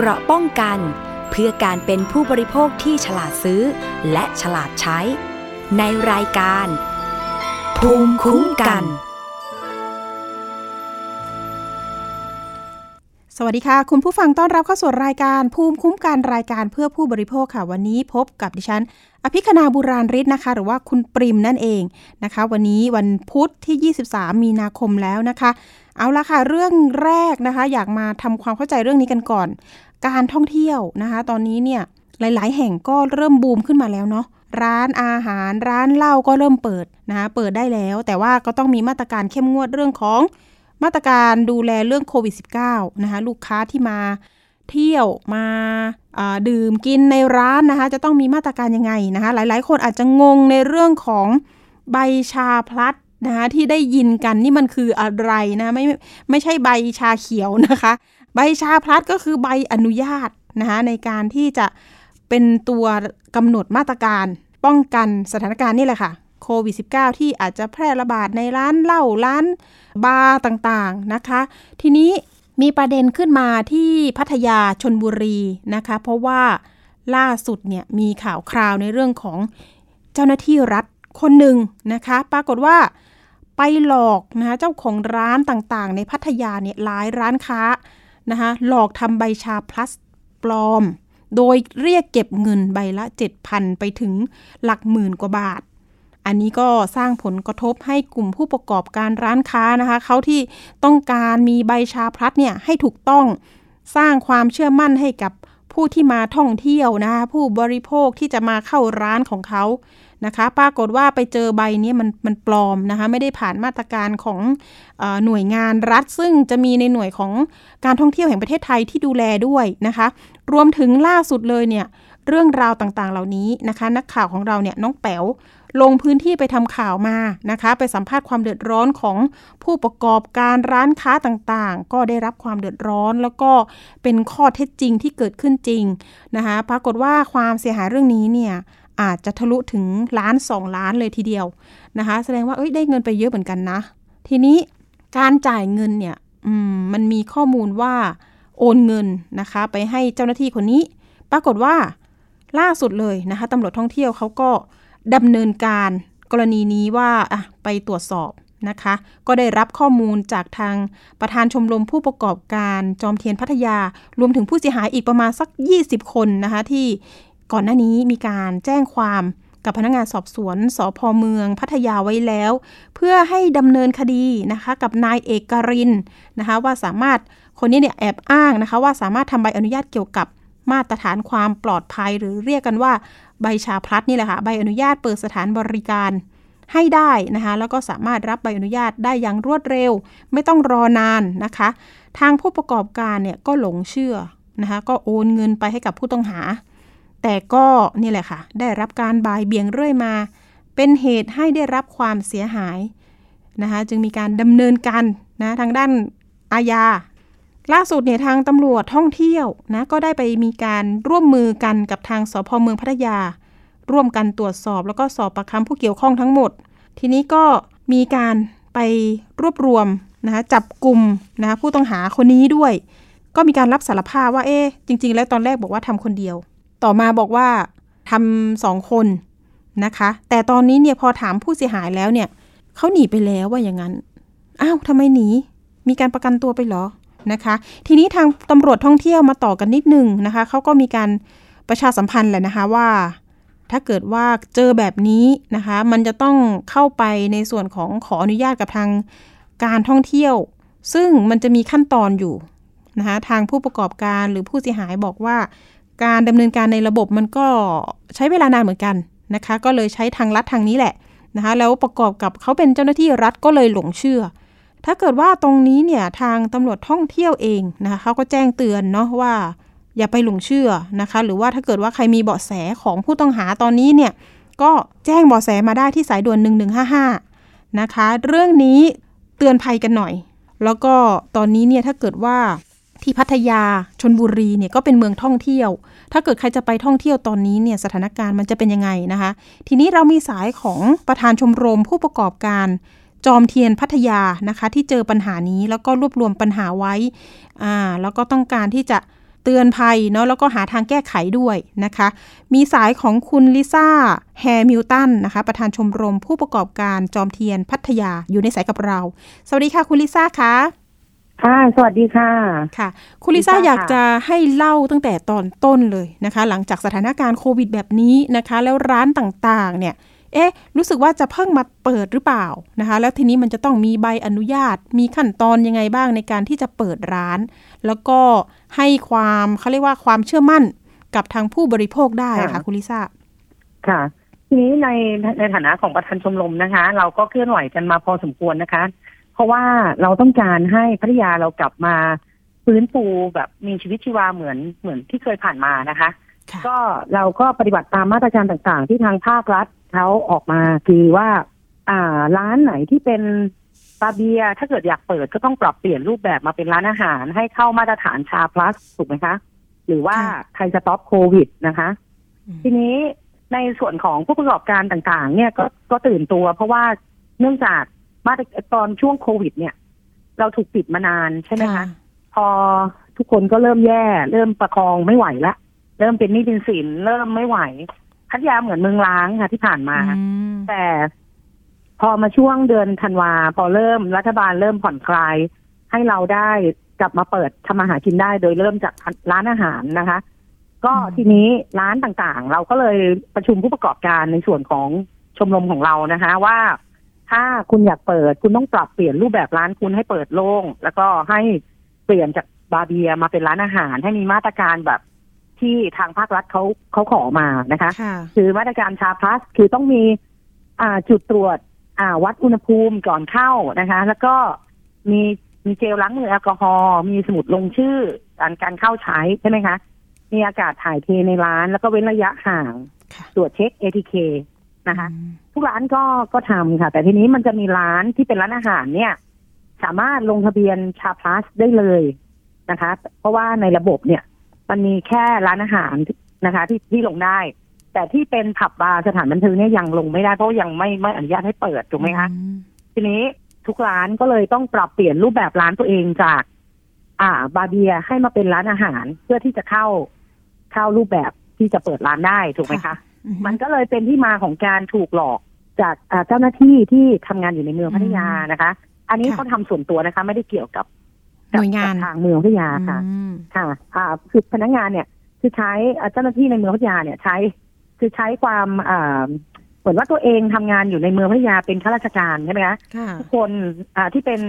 เกราะป้องกัน เพื่อการเป็นผู้บริโภคที่ฉลาดซื้อ และฉลาดใช้ ในรายการ ภูมิคุ้มกัน สวัสดีค่ะ คุณผู้ฟังต้อนรับเข้าสู่รายการ ภูมิคุ้มกันรายการเพื่อผู้บริโภคค่ะ วันนี้พบกับดิฉัน อภิคณาบุราริศนะคะ หรือว่าคุณปริมนั่นเองนะคะ วันนี้วันพุธที่ 23 มีนาคมแล้วนะคะเอาละค่ะ เรื่องแรกนะคะ อยากมาทำความเข้าใจเรื่องนี้กันก่อน การท่องเที่ยวนะคะ ตอนนี้เนี่ยหลาย ๆ แห่งก็เริ่มบูมขึ้นมาแล้วเนาะร้านอาหารร้านเหล้าก็เริ่มเปิดนะเปิดได้แล้ว แต่ว่าก็ต้องมีมาตรการเข้มงวดเรื่องของมาตรการดูแลเรื่องโควิด -19 นะคะลูกค้าที่มาเที่ยวมาดื่มกินในร้านนะคะ จะต้องมีมาตรการยังไงนะคะ หลาย ๆ คนอาจจะงงในเรื่องของใบชาพลัดนะคะที่ได้ยินกันนี่มันคืออะไรนะไม่ไม่ใช่ใบชาเขียวนะคะ ใบชาพลัดก็คือใบอนุญาตนะคะในการที่จะเป็นตัวกำหนดมาตรการป้องกันสถานการณ์นี่แหละค่ะโควิด -19 ที่อาจจะแพร่ระบาดในร้านเหล้าร้านบาร์ต่างๆนะคะ ทีนี้มีประเด็นขึ้นมาที่พัทยาชนบุรีนะคะ เพราะว่าล่าสุดเนี่ยมีข่าวคราวในเรื่องของเจ้าหน้าที่รัฐคนหนึ่งนะคะ ปรากฏว่าไปหลอกนะคะเจ้าของร้านต่างๆ ในพัทยาเนี่ยหลายร้านค้า นะคะหลอกทำใบชาพลัสปลอม โดยเรียกเก็บเงินใบละ 7,000 ไปถึงหลักหมื่นกว่าบาท อันนี้ก็สร้างผลกระทบให้กลุ่มผู้ประกอบการร้านค้านะคะเขาที่ต้องการมีใบชาพลัดเนี่ยให้ถูกต้องสร้างความเชื่อมั่นให้กับผู้ที่มาท่องเที่ยวนะคะผู้บริโภคที่จะมาเข้าร้านของเขา นะคะ ปรากฏว่าไปเจอใบนี้มันมันปลอมนะคะ ไม่ได้ผ่านมาตรการของอหน่วยงานรัฐ ซึ่งจะมีในหน่วยของการท่องเที่ยวแห่งประเทศไทยที่ดูแลด้วยนะคะ รวมถึงล่าสุดเลยเนี่ยเรื่องราวต่างๆ เหล่านี้นะคะ นักข่าวของเราเนี่ยน้องแป๋วลงพื้นที่ไปทำข่าวมานะคะ ไปสัมภาษณ์ความเดือดร้อนของผู้ประกอบการร้านค้าต่างๆ ก็ได้รับความเดือดร้อน แล้วก็เป็นข้อเท็จจริงที่เกิดขึ้นจริงนะคะ ปรากฏว่าความเสียหายเรื่องนี้เนี่ย อาจจะทะลุถึงล้านสองล้านเลยทีเดียวนะคะ แสดงว่าเอ้ยได้เงินไปเยอะเหมือนกันนะ ทีนี้การจ่ายเงินเนี่ยมมันมีข้อมูลว่าโอนเงินนะคะ ไปให้เจ้าหน้าที่คนนี้ ปรากฏว่าล่าสุดเลยนะคะตำรวจท่องเที่ยวเขาก็ดำเนินการกรณีนี้ว่าอะไปตรวจสอบนะคะ ก็ได้รับข้อมูลจากทางประธานชมรมผู้ประกอบการจอมเทียนพัทยา รวมถึงผู้เสียหายอีกประมาณสัก 20 คนนะคะ ที่ ก่อนหน้านี้มีการแจ้งความกับพนักงานสอบสวนสพเมืองพัทยาไว้แล้ว เพื่อให้ดำเนินคดีนะคะกับนายเอกรินนะคะว่าสามารถคนนี้เนี่ยแอบอ้างนะคะว่าสามารถทำใบอนุญาตเกี่ยวกับมาตรฐานความปลอดภัย หรือเรียกกันว่าใบชาพลัดนี่แหละค่ะใบอนุญาตเปิดสถานบริการให้ได้นะคะแล้วก็สามารถรับใบอนุญาตได้อย่างรวดเร็ว ไม่ต้องรอนานนะคะ ทางผู้ประกอบการเนี่ยก็หลงเชื่อนะคะก็โอนเงินไปให้กับผู้ต้องหา แต่ก็นี่แหละค่ะ ได้รับการบายเบี่ยงเรื่อยมา เป็นเหตุให้ได้รับความเสียหายนะคะจึงมีการดำเนินการนะทางด้านอาญาล่าสุดเนี่ยทางตำรวจท่องเที่ยวนะก็ได้ไปมีการร่วมมือกันกับทางสพเมืองพัทยา ร่วมกันตรวจสอบแล้วก็สอบประคำผู้เกี่ยวข้องทั้งหมด ทีนี้ก็มีการไปรวบรวมนะคะจับกลุ่มนะผู้ต้องหาคนนี้ด้วย ก็มีการรับสารภาพว่าเอ๊จริง ๆ แล้วตอนแรกบอกว่าทำคนเดียว ต่อมาบอกว่าทำสองคนนะคะ แต่ตอนนี้เนี่ยพอถามผู้เสียหายแล้วเนี่ยเขาหนีไปแล้วว่าอย่างนั้น อ้าวทำไมหนี มีการประกันตัวไปเหรอนะคะ ทีนี้ทางตำรวจท่องเที่ยวมาต่อกันนิดนึงนะคะเขาก็มีการประชาสัมพันธ์แหละนะคะว่า ถ้าเกิดว่าเจอแบบนี้นะคะ มันจะต้องเข้าไปในส่วนของขออนุญาตกับทางการท่องเที่ยว ซึ่งมันจะมีขั้นตอนอยู่นะคะทางผู้ประกอบการหรือผู้เสียหายบอกว่า การดำเนินการในระบบมันก็ใช้เวลานานเหมือนกันนะคะ ก็เลยใช้ทางลัดทางนี้แหละนะคะแล้วประกอบกับเขาเป็นเจ้าหน้าที่รัฐก็เลยหลงเชื่อ ถ้าเกิดว่าตรงนี้เนี่ยทางตำรวจท่องเที่ยวเองนะคะเขาก็แจ้งเตือนเนาะว่า อย่าไปหลงเชื่อนะคะ หรือว่าถ้าเกิดว่าใครมีเบาะแสของผู้ต้องหาตอนนี้เนี่ยก็แจ้งเบาะแสมาได้ที่สายด่วน 1155 นะคะ เรื่องนี้เตือนภัยกันหน่อย แล้วก็ตอนนี้เนี่ยถ้าเกิดว่า ที่พัทยาชนบุรีเนี่ยก็เป็นเมืองท่องเที่ยว ถ้าเกิดใครจะไปท่องเที่ยวตอนนี้เนี่ยสถานการณ์มันจะเป็นยังไงนะคะ ทีนี้เรามีสายของประธานชมรมผู้ประกอบการจอมเทียนพัทยานะคะ ที่เจอปัญหานี้แล้วก็รวบรวมปัญหาไว้อ่าแล้วก็ต้องการที่จะเตือนภัยเนาะแล้วก็หาทางแก้ไขด้วยนะคะ มีสายของคุณลิซ่าแฮมิลตันนะคะ ประธานชมรมผู้ประกอบการจอมเทียนพัทยาอยู่ในสายกับเรา สวัสดีค่ะคุณลิซ่าคะ ค่ะ สวัสดีค่ะ ค่ะ คุณลิซ่าลิซ่าค่ะอยากจะให้เล่าตั้งแต่ตอนต้นเลยนะคะ หลังจากสถานการณ์โควิดแบบนี้นะคะ แล้วร้านต่างๆ เนี่ย เอ๊ะ รู้สึกว่าจะเพิ่งมาเปิดหรือเปล่านะคะ แล้วทีนี้มันจะต้องมีใบอนุญาต มีขั้นตอนยังไงบ้างในการที่จะเปิดร้าน แล้วก็ให้ความเขาเรียกว่าความเชื่อมั่นกับทางผู้บริโภคได้อะค่ะค่ะ คุณลิซ่า ค่ะ ทีนี้ในในฐานะของประธานชมรมนะคะ เราก็เคลื่อนไหวกันมาพอสมควรนะคะ เพราะว่าเราต้องการให้พัทยาเรากลับมาฟื้นฟูแบบมีชีวิตชีวาเหมือนเหมือนที่เคยผ่านมานะคะค่ะก็เราก็ปฏิบัติตามมาตรการต่างๆ ที่ทางภาครัฐเขาออกมาคือว่า อ่าร้านไหนที่เป็นบาร์เบียร์ถ้าเกิดอยากเปิดก็ต้องปรับเปลี่ยนรูปแบบมาเป็นร้านอาหาร ให้เข้ามาตรฐานชาพลัสถูกไหมคะ หรือว่าค่ะไทยสต็อปโควิดนะคะอืมทีนี้ในส่วนของผู้ประกอบการต่างๆ เนี่ยก็ก็ตื่นตัวเพราะว่าเนื่องจาก มาตรตอนช่วงโควิด เนี่ย เราถูกปิดมานานใช่ไหมคะ พอทุกคนก็เริ่มแย่ เริ่มประคองไม่ไหวละ เริ่มเป็นหนี้เป็นสินเริ่มไม่ไหวพัทยาเหมือนเมืองล้างค่ะที่ผ่านมาอืมแต่พอมาช่วงเดือนธันวา พอเริ่มรัฐบาลเริ่มผ่อนคลาย ให้เราได้กลับมาเปิดทำอาหารกินได้ โดยเริ่มจากร้านอาหารนะคะ ก็ทีนี้ร้านต่างๆ เราก็เลยประชุมผู้ประกอบการในส่วนของชมรมของเรานะคะ ว่า ถ้าคุณอยากเปิดคุณต้องปรับเปลี่ยนรูปแบบร้านคุณให้เปิดโล่งแล้วก็ให้เปลี่ยนจากบาร์เบียมาเป็นร้านอาหาร ให้มีมาตรการแบบที่ทางภาครัฐเขาเขาขอมานะคะค่ะคือมาตรการชาพลัสคือต้องมีอ่าจุดตรวจ อ่าวัดอุณหภูมิก่อนเข้านะคะ แล้วก็มีมีเจลล้างมือแอลกอฮอล์มีสมุดลงชื่อการการเข้าใช้ใช่ไหมคะ มีอากาศถ่ายเทในร้าน แล้วก็เว้นระยะห่างค่ะตรวจเช็ค ATK นะคะอืมทุกร้านก็ก็ทำค่ะ แต่ทีนี้มันจะมีร้านที่เป็นร้านอาหารเนี่ย สามารถลงทะเบียนชาพลัสได้เลยนะคะ เพราะว่าในระบบเนี่ย มันมีแค่ร้านอาหารนะคะ ที่ที่ลงได้ แต่ที่เป็นผับบาร์สถานบันเทิงเนี่ยยังลงไม่ได้เพราะยังไม่ไม่อนุญาตให้เปิดถูกไหมคะอืมทีนี้ทุกร้านก็เลยต้องปรับเปลี่ยนรูปแบบร้านตัวเองจาก อ่า บาร์เบียร์ให้มาเป็นร้านอาหารเพื่อที่จะเข้าเข้ารูปแบบที่จะเปิดร้านได้ถูกไหมคะอื มันก็เลยเป็นที่มาของการถูกหลอกจากอ่าเจ้าหน้าที่ที่ทำงานอยู่ในเมืองพัทยานะคะ อันนี้เขาทำส่วนตัวนะคะ ไม่ได้เกี่ยวกับหน่วยงานกับทางเมืองพัทยาค่ะอืมค่ะอ่าคือพนักงานเนี่ย คือใช้อ่าเจ้าหน้าที่ในเมืองพัทยาเนี่ยใช้ คือใช้ความอ่าเหมือนว่าตัวเองทำงานอยู่ในเมืองพัทยาเป็นข้าราชการใช่ไหมคะค่ะทุกคนอ่าที่เป็น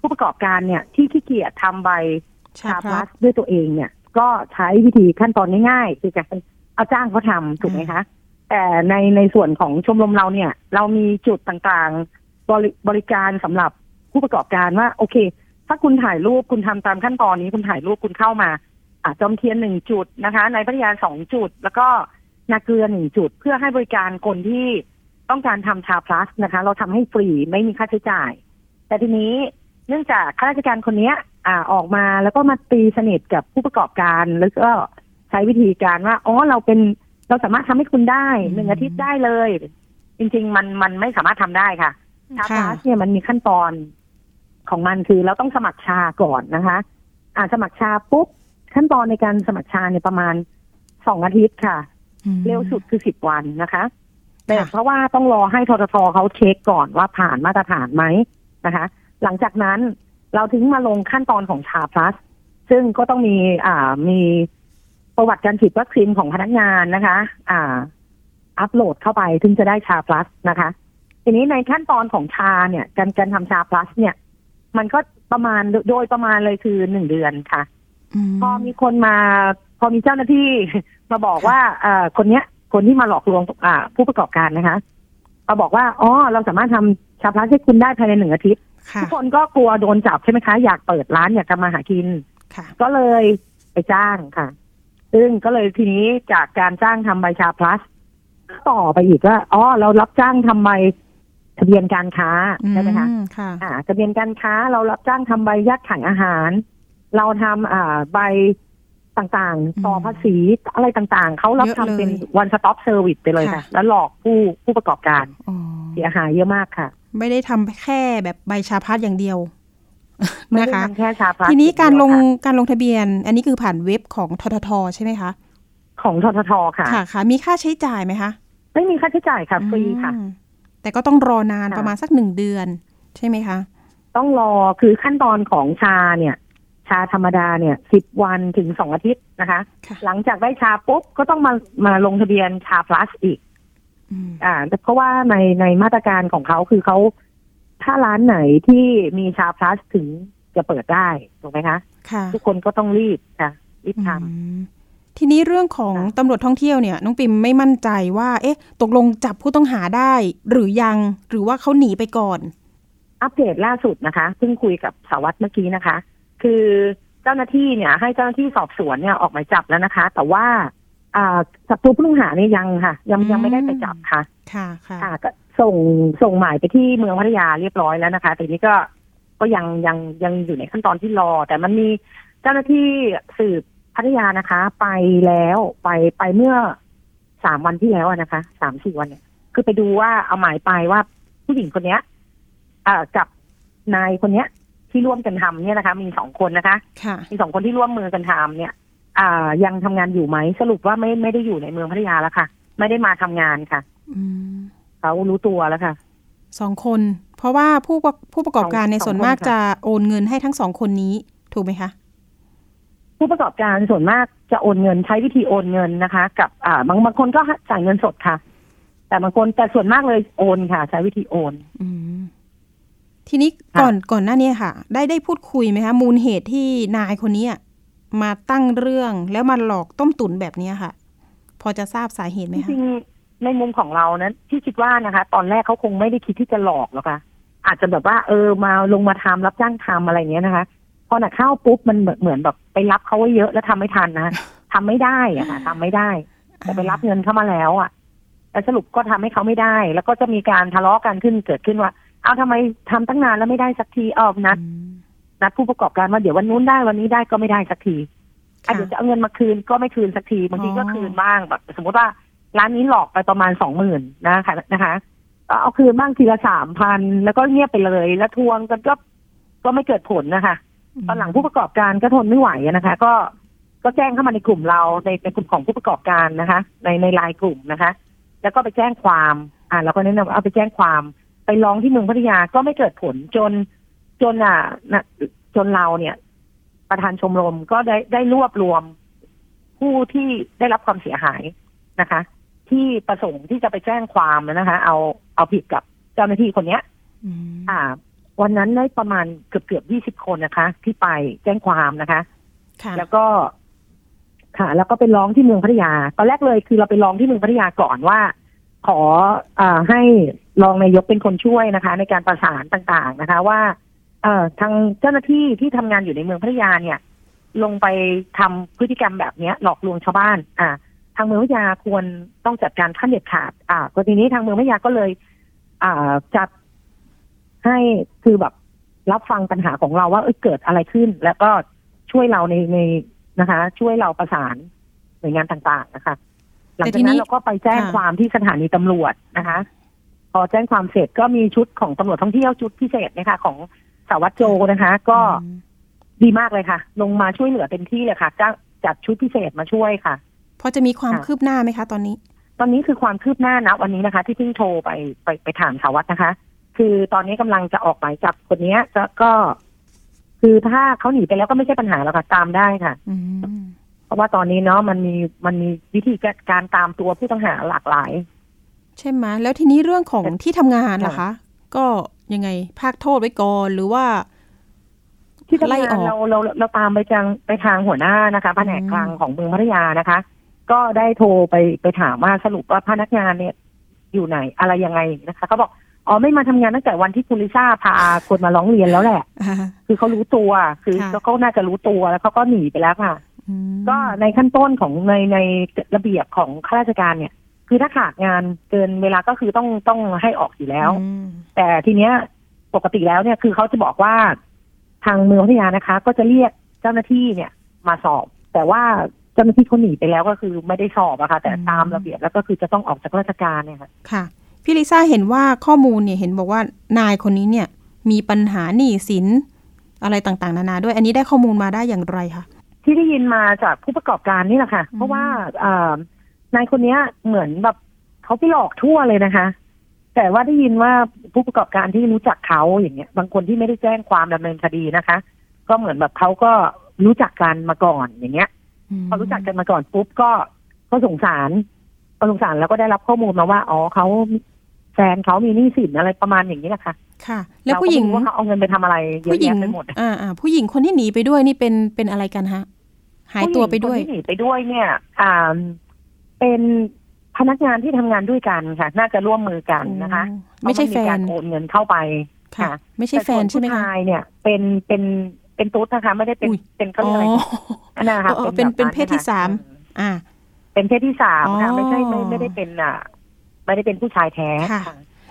ผู้ประกอบการเนี่ย ที่ขี้เกียจทำใบชาชาพพลัลัสสด้วยตัวเองเนี่ย ก็ใช้วิธีขั้นตอนง่ายๆคือการ เอาจ้างเขาทำถูกไหมคะ แต่ในในส่วนของชมรมเราเนี่ย เรามีจุดต่างๆบริบริการสำหรับผู้ประกอบการว่า โอเค ถ้าคุณถ่ายรูปคุณทำตามขั้นตอนนี้คุณถ่ายรูปคุณเข้ามาอาจจอมเทียนหนึ่งจุดนะคะ ในพัทยาสองจุด แล้วก็นาเกลือหนึ่งจุดเพื่อให้บริการคนที่ต้องการทำชาพลัสนะคะ เราทำให้ฟรีไม่มีค่าใช้จ่าย แต่ทีนี้เนื่องจากข้าราชการคนเนี้ย อ่าออกมาแล้วก็มาตีสนิทกับผู้ประกอบการแล้วก็ใช้วิธีการว่าอ๋อเราเป็นเราสามารถทำให้คุณได้อืมหนึ่งอาทิตย์ได้เลย จริง ๆ มันมันไม่สามารถทำได้ค่ะชาพลัสเนี่ยมันมีขั้นตอนของมันคือเราต้องสมัครชาก่อนนะคะ อ่าสมัครชาปุ๊บขั้นตอนในการสมัครชาเนี่ยประมาณสองอาทิตย์ค่ะอืมเร็วสุดคือสิบวันนะคะแต่ค่ะเพราะว่าต้องรอให้ทททเขาเช็คก่อนว่าผ่านมาตรฐานไหมนะคะ หลังจากนั้นเราถึงมาลงขั้นตอนของชาพลัส ซึ่งก็ต้องมีอ่ามี ประวัติการฉีดวัคซีนของพนักงานนะคะ อ่า อัปโหลดเข้าไปถึงจะได้ชาพลัสนะคะ ทีนี้ในขั้นตอนของชาเนี่ย การการทำชาพลัส เนี่ย มันก็ประมาณโดยประมาณเลยคือหนึ่งเดือนค่ะมพอมีคนมา พอมีเจ้าหน้าที่มาบอกว่าเอ่อคนเนี้ย คนที่มาหลอกลวงอ่า ผู้ประกอบการนะคะมาบอกว่าอ๋อเราสามารถทำชาพลัสให้คุณได้ภายในหนึ่งอาทิตย์ค่ะทุกคนก็กลัวโดนจับใช่ไหมคะ อยากเปิดร้านอยากทำมาหากินค่ะก็เลยไปจ้างค่ะ ซึ่งก็เลยทีนี้จากการจ้างทำใบชาพลัส ต่อไปอีกว่าอ๋อเรารับจ้างทำใบทะเบียนการค้าใช่ไหมคะอืค่ะอ่าทะเบียนการค้าเรารับจ้างทำใบยัดขายอาหาร เราทำอ่าใบต่างอืมๆต่อภาษีอะไรต่างๆ เขารับเยอะทำเป็นเลย one stop service ไปเลยค่ะค่ะ แล้วหลอกผู้ผู้ประกอบการอ๋อเสียหายเยอะมากค่ะ ไม่ได้ทำแค่แบบใบชาพัดอย่างเดียวไม่ นะได้คะทำแค่ชาพลัสทีนี้การลงอย่เดียวการลงทะเบียน อันนี้คือผ่านเว็บของทททใช่ไหมคะค่ะของทททค่ะค่ะค่ะ มีค่าใช้จ่ายไหมคะ ไม่มีค่าใช้จ่ายค่ะฟรีค่ะอืมแต่ก็ต้องรอนานค่ะประมาณสักหนึ่งเดือน ใช่ไหมคะ ต้องรอคือขั้นตอนของชาเนี่ย ชาธรรมดาเนี่ยสิบวันถึงสองอาทิตย์นะคะค่ะหลังจากได้ชาปุ๊บก็ต้องมามาลงทะเบียนชาพลัสอีกอืมอ่าเพราะว่าในในมาตรการของเขาคือเขา ถ้าร้านไหนที่มีชาพลัสถึงจะเปิดได้ถูกไหมคะค่ะทุกคนก็ต้องรีบค่ะรีบทอืมทีนี้เรื่องของค่ะตำรวจท่องเที่ยวเนี่ย น้องปิมไม่มั่นใจว่า เอ๊ะ ตกลงจับผู้ต้องหาได้ หรือยังหรือว่าเขาหนีไปก่อนำอัปเดตล่าสุดนะคะเพิ่งคุยกับสารวัตรเมื่อกี้นะคะ คือเจ้าหน้าที่เนี่ย ให้เจ้าหน้าที่สอบสวนเนี่ยออกหมายจับแล้วนะคะ แต่ว่าอ่าจับตัวผู้ต้องหาเนี่ยยังค่ะ ยังอืมยังไม่ได้ไปจับค่ะ ค่ะค่ะค่ะก็ ส่งส่งหมายไปที่เมืองพัทยาเรียบร้อยแล้วนะคะ แต่นี้ก็ก็ยังยังยังอยู่ในขั้นตอนที่รอ แต่มันมีเจ้าหน้าที่สืบพัทยานะคะ ไปแล้วไปไปเมื่อสามวันที่แล้วอะนะคะสามสี่วันเนี่ยคือไปดูว่าเอาหมายไปว่าผู้หญิงคนเนี้ยอ่ากับนายคนเนี้ย ที่ร่วมกันทำเนี่ยนะคะ มีสองคนนะคะค่ะมีสองคนที่ร่วมมือกันทำเนี่ย อ่า ยังทำงานอยู่ไหมสรุปว่าไม่ไม่ได้อยู่ในเมืองพัทยาแล้วค่ะ ไม่ได้มาทำงานค่ะอืม เขารู้ตัวแล้วค่ะสองคน เพราะว่าผู้ประผู้ประกอบการในสองส่วนคนมากค่ะจะโอนเงินให้ทั้งสองคนนี้ถูกไหมคะผู้ประกอบการส่วนมากจะโอนเงินใช้วิธีโอนเงินนะคะ กับ อ่าบางบางคนก็จ่ายเงินสดค่ะ แต่บางคนแต่ส่วนมากเลยโอนค่ะ ใช้วิธีโอน อืมทีนี้ค่ะก่อนก่อนหน้านี้ค่ะ ได้ได้พูดคุยไหมคะ มูลเหตุที่นายคนนี้อะมาตั้งเรื่องแล้วมาหลอกต้มตุ๋นแบบนี้ค่ะ พอจะทราบสาเหตุไหมจคะริงๆ ในมุมของเรานั้นที่คิดว่านะคะ ตอนแรกเขาคงไม่ได้คิดที่จะหลอกหรอกค่ะ อาจจะแบบว่าเออมาลงมาทำรับจ้างทำอะไรอย่างเงี้ยนะคะพอหนักเข้าปุ๊บมันเหมือนเหมือนแบบไปรับเขาไว้เยอะแล้วทำไม่ทันนะทำไม่ได้อะค่ะทำไม่ได้แต่ไปรับเงินเข้ามาแล้วอะแต่สรุปก็ทำให้เขาไม่ได้ แล้วก็จะมีการทะเลาะกันขึ้นเกิดขึ้นว่า เอาทำไมทำตั้งนานแล้วไม่ได้สักทีเอานัดอืมนัดผู้ประกอบการว่าเดี๋ยววันนู้นได้วันนี้ได้ก็ไม่ได้สักทีอะค่ะเดี๋ยวจะเอาเงินมาคืนก็ไม่คืนสักทีบางทีก็อ๋อคืนบ้างแบบ สมมติว่า ร้านนี้หลอกไปประมาณสองหมื่นนะคะนะคะก็เอาคืนบ้างทีละสามพันแล้วก็เงียบไปเลย แล้วทวงกันก็ก็ไม่เกิดผลนะคะ ตอนหลังผู้ประกอบการก็ทนไม่ไหวอะนะคะ ก็ก็แจ้งเข้ามาในกลุ่มเราในในกลุ่มของผู้ประกอบการนะคะ ในในไลน์กลุ่มนะคะ แล้วก็ไปแจ้งความ อ่าเราก็แนะนำว่าเอาไปแจ้งความ ไปร้องที่เมืองพัทยาก็ไม่เกิดผลจนจนอะนะจนเราเนี่ย ประธานชมรมก็ได้ได้รวบรวมผู้ที่ได้รับความเสียหายนะคะ ที่ประสงค์ที่จะไปแจ้งความนะคะ เอาเอาผิดกับเจ้าหน้าที่คนเนี้ยอืมอ่า วันนั้นได้ประมาณเกือบเกือบยี่สิบคนนะคะ ที่ไปแจ้งความนะคะค่ะแล้วก็ค่ะ แล้วก็ไปร้องที่เมืองพัทยา ตอนแรกเลยคือเราไปร้องที่เมืองพัทยาก่อนว่า ขออ่าให้รองนายกเป็นคนช่วยนะคะ ในการประสานต่างๆนะคะ ว่า เอ่อทางเจ้าหน้าที่ที่ทำงานอยู่ในเมืองพัทยาเนี่ย ลงไปทำพฤติกรรมแบบเนี้ย หลอกลวงชาวบ้าน อ่า ทางเมืองพัทยาควรต้องจัดการขั้นเด็ดขาด อ่ากรณีนี้ทางเมืองพัทยาก็เลย อ่าจัดให้คือแบบรับฟังปัญหาของเราว่าเอยเกิดอะไรขึ้น แล้วก็ช่วยเราในในนะคะ ช่วยเราประสานหน่วยงานต่างๆนะคะ หลังจากนั้นเราก็ไปแจ้งความที่สถานีตำรวจนะคะ พอแจ้งความเสร็จก็มีชุดของตำรวจท่องเที่ยวชุดพิเศษนะคะ ของสารวัตรโจนะคะ ก็อืมดีมากเลยค่ะ ลงมาช่วยเหลือเต็มที่เลยค่ะจ้างจัดชุดพิเศษมาช่วยค่ะ พอจะมีความค่ะคืบหน้าไหมคะตอนนี้ ตอนนี้คือความคืบหน้านะวันนี้นะคะ ที่เพิ่งโทรไปไปไปถามสารวัตรนะคะ คือตอนนี้กำลังจะออกหมายจับคนเนี้ยจะก็ คือถ้าเขาหนีไปแล้วก็ไม่ใช่ปัญหาแล้วค่ะตามได้ค่ะอืมเพราะว่าตอนนี้เนาะมันมีมันมีวิธีการตามตัวผู้ต้องหาหลากหลาย ใช่ไหมแล้วทีนี้เรื่องของแต่ที่ทำงานล่ะค่ะคะ ก็ยังไงภาคโทษไว้ก่อนหรือว่าที่ทำไล่งาอนอกเราเราเราตามไปจังไปทางหัวหน้านะคะแผนกอืมกลางของเมืองพัทยานะคะ ก็ได้โทรไปไปถามว่าสรุปว่าพนักงานเนี่ย อยู่ไหนอะไรยังไงนะคะเขาบอกอ๋อไม่มาทำงานตั้งแต่วันที่คุณลิซ่าพาคนมาร้องเรียนแล้วแหละอ่าคือเขารู้ตัว คือค่ะเขาน่าจะรู้ตัวแล้วเขาก็หนีไปแล้วค่ะอืมก็ในขั้นต้นของในในระเบียบของข้าราชการเนี่ย คือถ้าขาดงานเกินเวลาก็คือต้องต้องให้ออกอยู่แล้วอืมแต่ทีเนี้ยปกติแล้วเนี่ยคือเขาจะบอกว่า ทางเมืองพัทยานะคะ ก็จะเรียกเจ้าหน้าที่เนี่ย มาสอบ แต่ว่า เจ้าหน้าที่เขาหนีไปแล้วก็คือไม่ได้สอบอะค่ะ แต่ตามระเบียบแล้วก็คือจะต้องออกจากราชการเนี่ยค่ะค่ะพี่ลิซ่าเห็นว่าข้อมูลเนี่ยเห็นบอกว่านายคนนี้เนี่ยมีปัญหาหนี้สินอะไรต่างๆ นานาด้วยอันนี้ได้ข้อมูลมาได้อย่างไรคะที่ได้ยินมาจากผู้ประกอบการนี่แหละค่ะอืมเพราะว่าเอ่อนายคนเนี้ยเหมือนแบบเขาไปหลอกทั่วเลยนะคะ แต่ว่าได้ยินว่าผู้ประกอบการที่รู้จักเขาอย่างเงี้ย บางคนที่ไม่ได้แจ้งความดำเนินคดีนะคะ ก็เหมือนแบบเขาก็รู้จักกันมาก่อนอย่างเงี้ย พอรู้จักกันมาก่อนปุ๊บก็ก็สงสารก็สงสารแล้วก็ได้รับข้อมูลมาว่าอ๋อเขาแฟนเขามีหนี้สินอะไรประมาณอย่างนี้แหละค่ะ ค่ะ แล้วผู้หญิงเราก็ไม่รู้ว่าเขาเอาเงินไปทำอะไรเยผู้อะหญิงแยะไปหมดอ่าอ่าผู้หญิงคนที่หนีไปด้วยนี่เป็นเป็นอะไรกันฮะ หายตัวไปด้วยผู้หญิงคนที่หนีไปด้วยเนี่ย อ่า เป็นพนักงานที่ทำงานด้วยกันค่ะ น่าจะร่วมมือกันนะคะโอ้ไม่ใช่แฟเพราะมันมีการโอนเงินเข้าไปค่ะ ไม่ใช่แฟนใช่ไหมแต่ส่วผู้คะชายเนี่ย เป็นเป็นเป็นตุ๊ดนะคะ ไม่ได้เป็นอุ๊ยเป็นเขาอ๋เรียกอะไรออั นนั้นนะคะอ๋อเป็นแบบเป็นเพศที่ค่ะสามอ่า เป็นเพศที่สามค่ะอ๋อไม่ใช่ไม่ไม่ได้เป็นอะ ไม่ได้เป็นผู้ชายแท้ค่ะ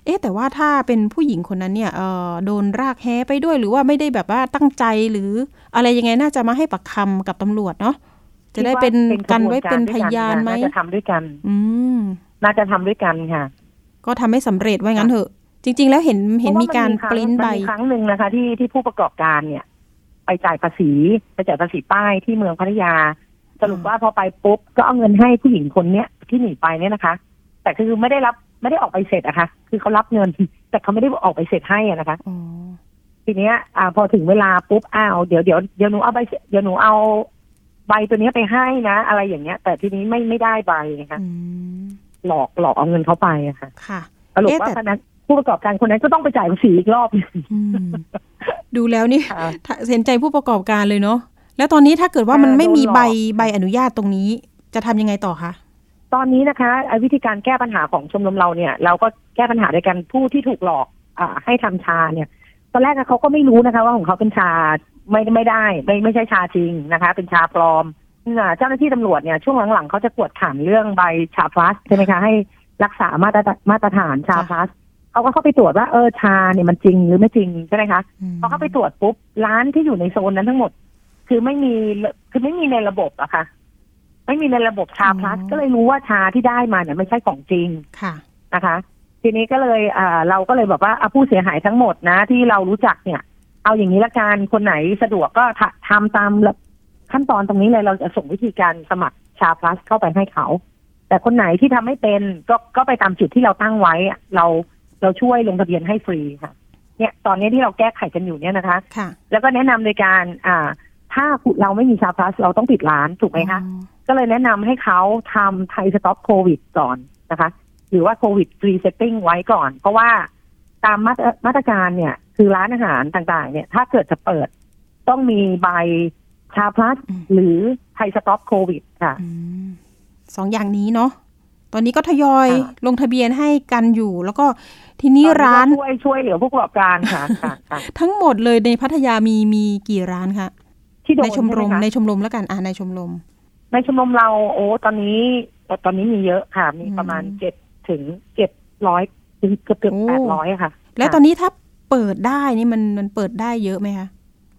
เอ๊ะแต่ว่าถ้าเป็นผู้หญิงคนนั้นเนี่ยเออโดนรากแฮ้ไปด้วยหรือว่าไม่ได้แบบว่าตั้งใจหรืออะไรยังไงน่าจะมาให้ปากคำกับตำรวจเนาะจะได้เป็นคิดว่ากันไว้ขบเป็นด้พวยยานไหมน่าจะทำด้วยกัน อืมน่าจะทำด้วยกันค่ะ ก็ทำให้สำเร็จว่างั้นเถอะ จริง ๆ แล้วเห็นเห็นมีการพะว่ปริ้นใบมันมีครั้งหนึ่งนะคะ ที่ที่ผู้ประกอบการเนี่ย ไปจ่ายภาษีไปจ่ายภาษีป้ายที่เมืองพัทยา สรุปว่าพอไปปุ๊บก็เอาเงินให้ผู้หญิงคนเนี้ยที่หนีไปเนี่ยนะคะ แต่คือไม่ได้รับไม่ได้ออกใบเสร็จอะค่ะ คือเขารับเงิน แต่เขาไม่ได้ออกใบเสร็จให้อะนะคะอ๋อทีเนี้ยอ่าพอถึงเวลาปุ๊บอ้าวเดี๋ยวเดี๋ยวเดี๋ยวหนูเอาใบเสร็จเดี๋ยวหนูเอาใบตัวเนี้ยไปให้นะ อะไรอย่างเงี้ย แต่ทีนี้ไม่ไม่ได้ใบนะคะอืมหลอกหลอกเอาเงินเขาไปอะค่ะ ค่ะสรุปเอ๊ะว่าแต่พนักผู้ประกอบการคนนั้นก็ต้องไปจ่ายภาษีอีกรอบหนึ่งอืม ดูแล้วนี่ค่ะถ้าเห็นใจผู้ประกอบการเลยเนาะแล้วตอนนี้ถ้าเกิดว่ามันอ่าไม่มีโดนหลอกใบใบอนุญาตตรงนี้ จะทำยังไงต่อคะตอนนี้นะคะไอ้วิธีการแก้ปัญหาของชมรมเราเนี่ย เราก็แก้ปัญหาโดยการผู้ที่ถูกหลอกอ่าให้ทำชาเนี่ย ตอนแรกอะเขาก็ไม่รู้นะคะ ว่าของเขาเป็นชาไม่ไม่ได้ ไม่ไม่ใช่ชาจริงนะคะ เป็นชาปลอมอ่าเจ้าหน้าที่ตำรวจเนี่ยช่วงหลังๆเขาจะกวดขันเรื่องใบชาพลัสใช่ไหมคะให้รักษามาตรมาตรฐานชาพลัส เขาก็เข้าไปตรวจว่าเออชาเนี่ยมันจริงหรือไม่จริงใช่ไหมคะพอเข้าไปตรวจปุ๊บร้านที่อยู่ในโซนนั้นทั้งหมด คือไม่มีคือไม่มีในระบบอะค่ะ ไม่มีในระบบชาพลัสอ๋อก็เลยรู้ว่าชาที่ได้มาเนี่ยไม่ใช่ของจริงค่ะนะคะ ทีนี้ก็เลยอ่าเราก็เลยบอกว่าเอาผู้เสียหายทั้งหมดนะ ที่เรารู้จักเนี่ย เอาอย่างนี้ละกันคนไหนสะดวกก็ทำทำตามขั้นตอนตรงนี้เลยเราจะส่งวิธีการสมัคร SHA Plus เข้าไปให้เขา แต่คนไหนที่ทำไม่เป็นก็ก็ไปตามจุดที่เราตั้งไว้อะเรา เราช่วยลงทะเบียนให้ฟรีค่ะ เนี่ยตอนนี้ที่เราแก้ไขกันอยู่เนี่ยนะคะค่ะแล้วก็แนะนำโดยการอ่าถ้าเราไม่มี SHA Plus เราต้องปิดร้านถูกไหมคะอ๋อก็เลยแนะนำให้เขาทำ Thai Stop Covid ก่อนนะคะ หรือว่า Covid Free Setting ไว้ก่อน เพราะว่าตามมาตรมาตรการเนี่ย คือร้านอาหารต่างๆ เนี่ย ถ้าเกิดจะเปิด ต้องมีใบชาพลัสอืมหรือไทยสต็อปโควิดค่ะอืมสองอย่างนี้เนาะ ตอนนี้ก็ทยอยค่ะลงทะเบียนให้กันอยู่ แล้วก็ทีนี้ร้านตอก็ช่วยช่วยเหลือผู้ประกอบการค่ะค่ะค่ะทั้งหมดเลยในพัทยามีมีกี่ร้านคะที่โดนในชมรมใไหคะในชมรมแล้วกันอ่าในชมรม ในชมรมเราโอ้ตอนนี้ตอนนี้มีเยอะค่ะ มีประมาณอืมเจ็ดถึงเจ็ดร้อยถึงเกือบเกือบโอ้แปดร้อยค่ะ แล้วตอนนี้ถ้าเปิดได้นี่มันมันเปิดได้เยอะไหมคะ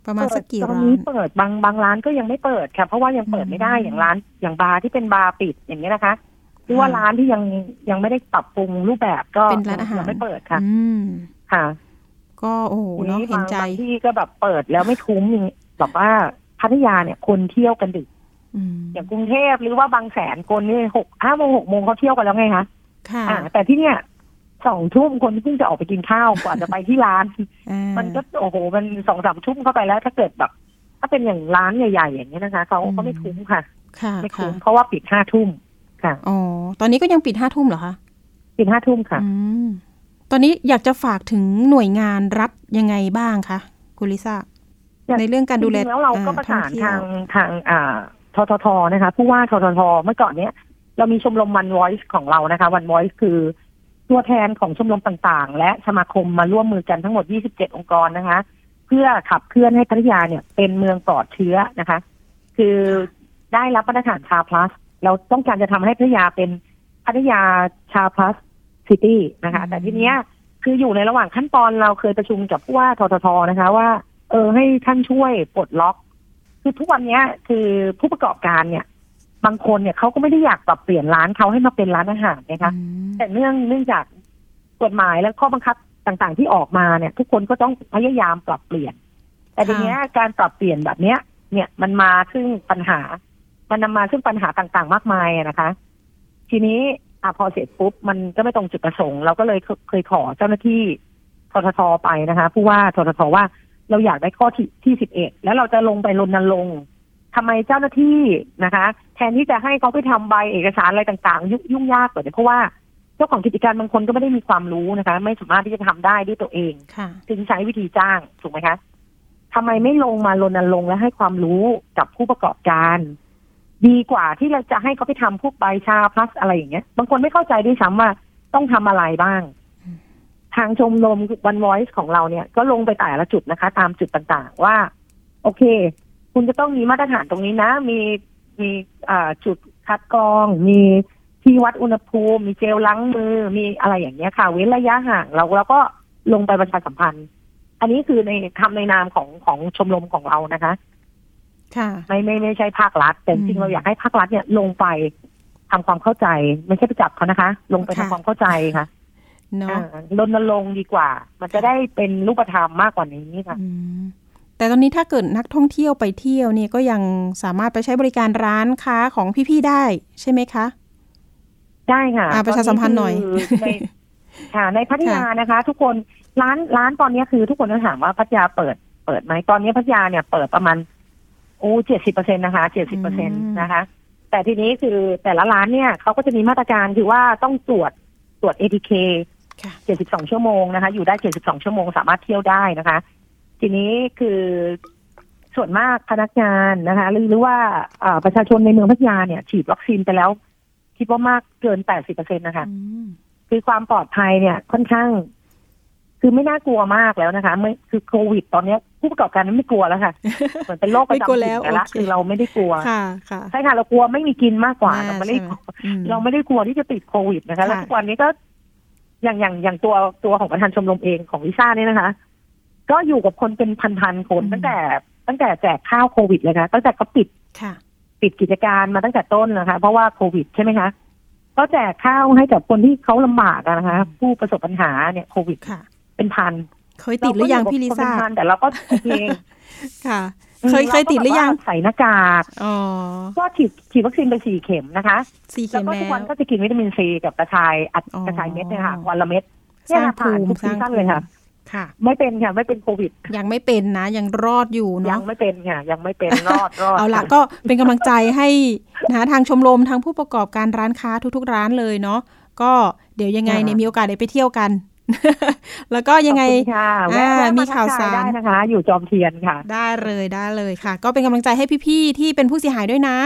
ประมาณสักกี่ตอนร้านนี้เปิดบางบางร้านก็ยังไม่เปิดค่ะ เพราะว่ายังเปิดไม่ได้อืมอย่างร้าน อย่างบาร์ที่เป็นบาร์ปิดอย่างนี้ยนะคะ หรือว่าค่ะร้านที่ยังยังไม่ได้ปรับปรุงรูปแบบก็เป็นร้านอาหารยังไม่เปิดค่ะอืมค่ะ ก็โอ้โหทีเนาะนี้เห็นบางใจบางที่ก็แบบเปิดแล้วไม่คุ้มอย่างนี้แบบว่าพัทยาเนี่ยคนเที่ยวกันดึกอืมอย่างกรุงเทพหรือว่าบางแสนคนนี่หกห้าโมงหกโมงเขาเที่ยวกันแล้วไงคะค่ะอ่าแต่ที่เนี่ยสองทุ่มคนเพิ่งจะออกไปกินข้าวกว่าจะไปที่ร้านอ่ามันก็โอ้โห มันสองสามทุ่มเข้าไปแล้ว ถ้าเกิดแบบ ถ้าเป็นอย่างร้านใหญ่ๆอย่างนี้ยนะคะเขาเขาไม่คุ้มค่ะค่ะไม่ค่ะคุ้มเพราะว่าปิดห้าทุ่ม ค่ะ อ๋อ ตอนนี้ก็ยังปิดห้าทุ่มเหรอคะ ปิดห้าทุ่มค่ะ อืม ตอนนี้อยากจะฝากถึงหน่วยงานรัฐยังไงบ้างคะคุณลิซ่าอยากในเรื่องการดูแลจริงๆแล้วเราก็อ่ประสานท่อเที่ยวทางทางอ่าทททนะคะ ผู้ว่าทททเมื่อก่อนเนี้ยเรามีชมรมวัน Voice ของเรานะคะ วัน Voice คือตัวแทนของชมรมต่างๆ และสมาคมมาร่วมมือกันทั้งหมด 27 องค์กรนะคะ เพื่อขับเคลื่อนให้พัทยาเนี่ยเป็นเมืองปลอดเชื้อนะคะ คือได้รับมาตรฐานชาพลัส เราต้องการจะทำให้พัทยาเป็นพัทยาชาพลัสซิตี้นะคะอืมแต่ทีเนี้ยคืออยู่ในระหว่างขั้นตอนเราเคยประชุมกับผู้ว่าทททนะคะ ว่า เออให้ท่านช่วยปลดล็อก คือทุกวันเนี้ยคือผู้ประกอบการเนี่ย บางคนเนี่ยเขาก็ไม่ได้อยากปรับเปลี่ยนร้านเขาให้มาเป็นร้านอาหารนะคะอืมแต่เนื่องเนื่องจากกฎหมายและข้อบังคับต่างๆที่ออกมาเนี่ย ทุกคนก็ต้องพยายามปรับเปลี่ยน แต่ทีเนี้ยการปรับเปลี่ยนแบบเนี้ย เนี่ยมันมาซึ่งปัญหา มันนำมาซึ่งปัญหาต่างๆ มากมายนะคะ ทีนี้อพอเสร็จปุ๊บมันก็ไม่ตรงจุดประสงค์ เราก็เลยเคยขอเจ้าหน้าที่ทททไปนะคะผู้ว่าทททว่าเราอยากได้ข้อที่ที่สิบเอ็ดแล้วเราจะลงไปรณรงค์ทำไมเจ้าหน้าที่นะคะ แทนที่จะให้เขาไปทำใบเอกสารอะไรต่าง ๆ ยุ่งยุ่งยากกว่าเพราะว่าเจ้าของกิจการบางคนก็ไม่ได้มีความรู้นะคะ ไม่สามารถที่จะทำได้ด้วยตัวเองค่ะถึงใช้วิธีจ้างถูกไหมคะทำไมไม่ลงมารณรงค์และให้ความรู้กับผู้ประกอบการ ดีกว่าที่เราจะให้เขาไปทำพวกใบชาพลัสอะไรอย่างเงี้ย บางคนไม่เข้าใจด้วยซ้ำว่าต้องทำอะไรบ้าง ทางชมรมวันวอยซ์ของเราเนี่ย ก็ลงไปแต่ละจุดนะคะ ตามจุดต่างๆว่า โอเค คุณจะต้องมีมาตรฐานตรงนี้นะ มีมีจุดคัดกรอง มีที่วัดอุณหภูมิ มีเจลล้างมือ มีอะไรอย่างเงี้ยค่ะ เว้นระยะห่างเราเราก็ลงไปประชาสัมพันธ์ อันนี้คือในทำในนามของของชมรมของเรานะคะ ไม่ไม่ไม่ใช่ภาครัฐ แต่จริงอืมๆเราอยากให้ภาครัฐเนี่ยลงไปทำความเข้าใจ ไม่ใช่ไปจับเขานะคะ ลงไปทำค่ะความเข้าใจค่ะเนาะอ่ารณรงค์ดีกว่า มันจะได้เป็นรูปธรรมมากกว่านี้ค่ะอืมแต่ตอนนี้ถ้าเกิดนักท่องเที่ยวไปเที่ยวเนี่ยก็ยังสามารถไปใช้บริการร้านค้าของพี่ๆได้ใช่ไหมคะได้ค่ะอ่าประชาสัมพันธ์หน่อยตคืในค่ะ ในพัทยานะคะ ทุกคนร้านร้านตอนนี้คือทุกคนต้องถามว่าพัทยาเปิดเปิดไหมตอนนี้พัทยาเนี่ยเปิดประมาณโอ้เจ็ดสิบเปอร์เซ็นต์นะคะเจ็ดสิบเปอร์เซ็นต์นะคะ แต่ทีนี้คือแต่ละร้านเนี่ยเขาก็จะมีมาตรการคือว่าต้องตรวจตรวจ ATK ค่ะ72ชั่วโมงนะคะ อยู่ได้72ชั่วโมงสามารถเที่ยวได้นะคะ ทีนี้คือส่วนมากพนักงานนะคะ หรือหรือว่าอ่าประชาชนในเมืองพัทยาเนี่ย ฉีดวัคซีนไปแล้ว คิดว่ามากเกิน80%นะคะอืมคือความปลอดภัยเนี่ยค่อนข้าง คือไม่น่ากลัวมากแล้วนะคะ ไม่คือโควิดตอนเนี้ย ผู้ประกอบการไม่กลัวแล้วค่ะเหมือนเป็นโรคประไม่กลัวจำแล้ถิ่วนไปละโอเคคือเราไม่ได้กลัวค่ะค่ะใช่ค่ะเรากลัวไม่มีกินมากกว่าอ่าเราไม่ได้ใช่ไหมอืมเราไม่ได้กลัวที่จะติดโควิดนะคะแล้วค่ะทุกวันนี้ก็อย่างอย่างอย่างตัวตัวของประธานชมรมเองของลิซ่าเนี่ยนะคะ ก็อยู่กับคนเป็นพันๆคนตั้งแต่ตั้งแต่แจกข้าวโควิดเลยนะตั้งแต่เขาปิดค่ะ ปิดกิจการมาตั้งแต่ต้นนะคะ เพราะว่าโควิดใช่ไหมคะก็แจกข้าวให้กับคนที่เขาลำบากอะนะคะ ผู้ประสบปัญหาเนี่ยโควิดค่ะเป็นพัน เคยติดหรือยังพี่ลิซ่าเรก็อยู่กับคนเป็นพันแต่เราก็เองค่ะ เคยเคยติดหรือยังเาก็แบบว่าใส่หน้ากากอ๋อก็ฉีดฉีดวัคซีนไปสี่เข็มนะคะสี่แล้เข็วมก็ทุกแล้วันวก็จะกินวิตามินซีกับกระชายอัดอ๋อกระชายเม็ดเนี่ยค่ะวันละเม็ดสร้างเนี่ยค่ะภูมิทุกสร้างซีซั่นเลยค่ะค่ะ ไม่เป็นค่ะ ไม่เป็นโควิด ยังไม่เป็นนะ ยังรอดอยู่ยัเนาะงไม่เป็นค่ะ ยังไม่เป็นรอดรอดเอาละค่ก็เป็นกำลังใจให้นะทางชมรมทางผู้ประกอบการร้านค้าทุก ๆ ร้านเลยเนาะก็เดี๋ยวยังไงเนี่ยมีโอกาสได้ไปเที่ยวกัน แล้วก็ยังไงขอบคุณค่ะแวะอ่าแวะมีมาข่าวทักทสารได้นะคะ อยู่จอมเทียนค่ะ ได้เลยได้เลยค่ะ ก็เป็นกำลังใจให้พี่ๆที่เป็นผู้เสียหายด้วยนะ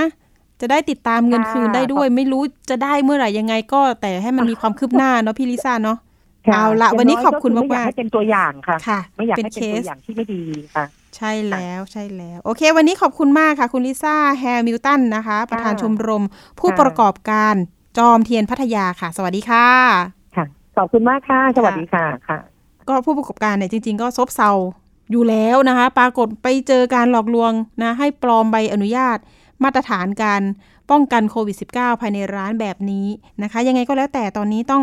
จะได้ติดตามเงินค่ะคืนได้ด้วย ไม่รู้จะได้เมื่อไหร่ยังไงก็แต่ให้มันมีความคืบหน้าเนาะพี่ลิซ่าเนาะค่ะเอาละอย่างวันนี้ขอบคุณมากๆไม่อยากมากๆให้เป็นตัวอย่างค่ะค่ะไม่อยากให้เป็นเคเป็นตัวอย่างที่ไม่ดีค่ะ ใช่แล้วใช่แล้ว โอเค วันนี้ขอบคุณมากค่ะ คุณลิซ่าแฮร์มิลตันนะคะ ประธานชมรมผู้ค่ะประกอบการจอมเทียนพัทยาค่ะ สวัสดีค่ะค่ะ ขอบคุณมากค่ะ สวัสดีค่ะค่ะ ก็ผู้ประกอบการเนี่ยจริง ๆ ก็ซบเซาอยู่แล้วนะคะ ปรากฏไปเจอการหลอกลวงนะให้ปลอมใบอนุญาต มาตรฐานการป้องกันโควิด -19 ภายในร้านแบบนี้นะคะ ยังไงก็แล้วแต่ตอนนี้ต้อง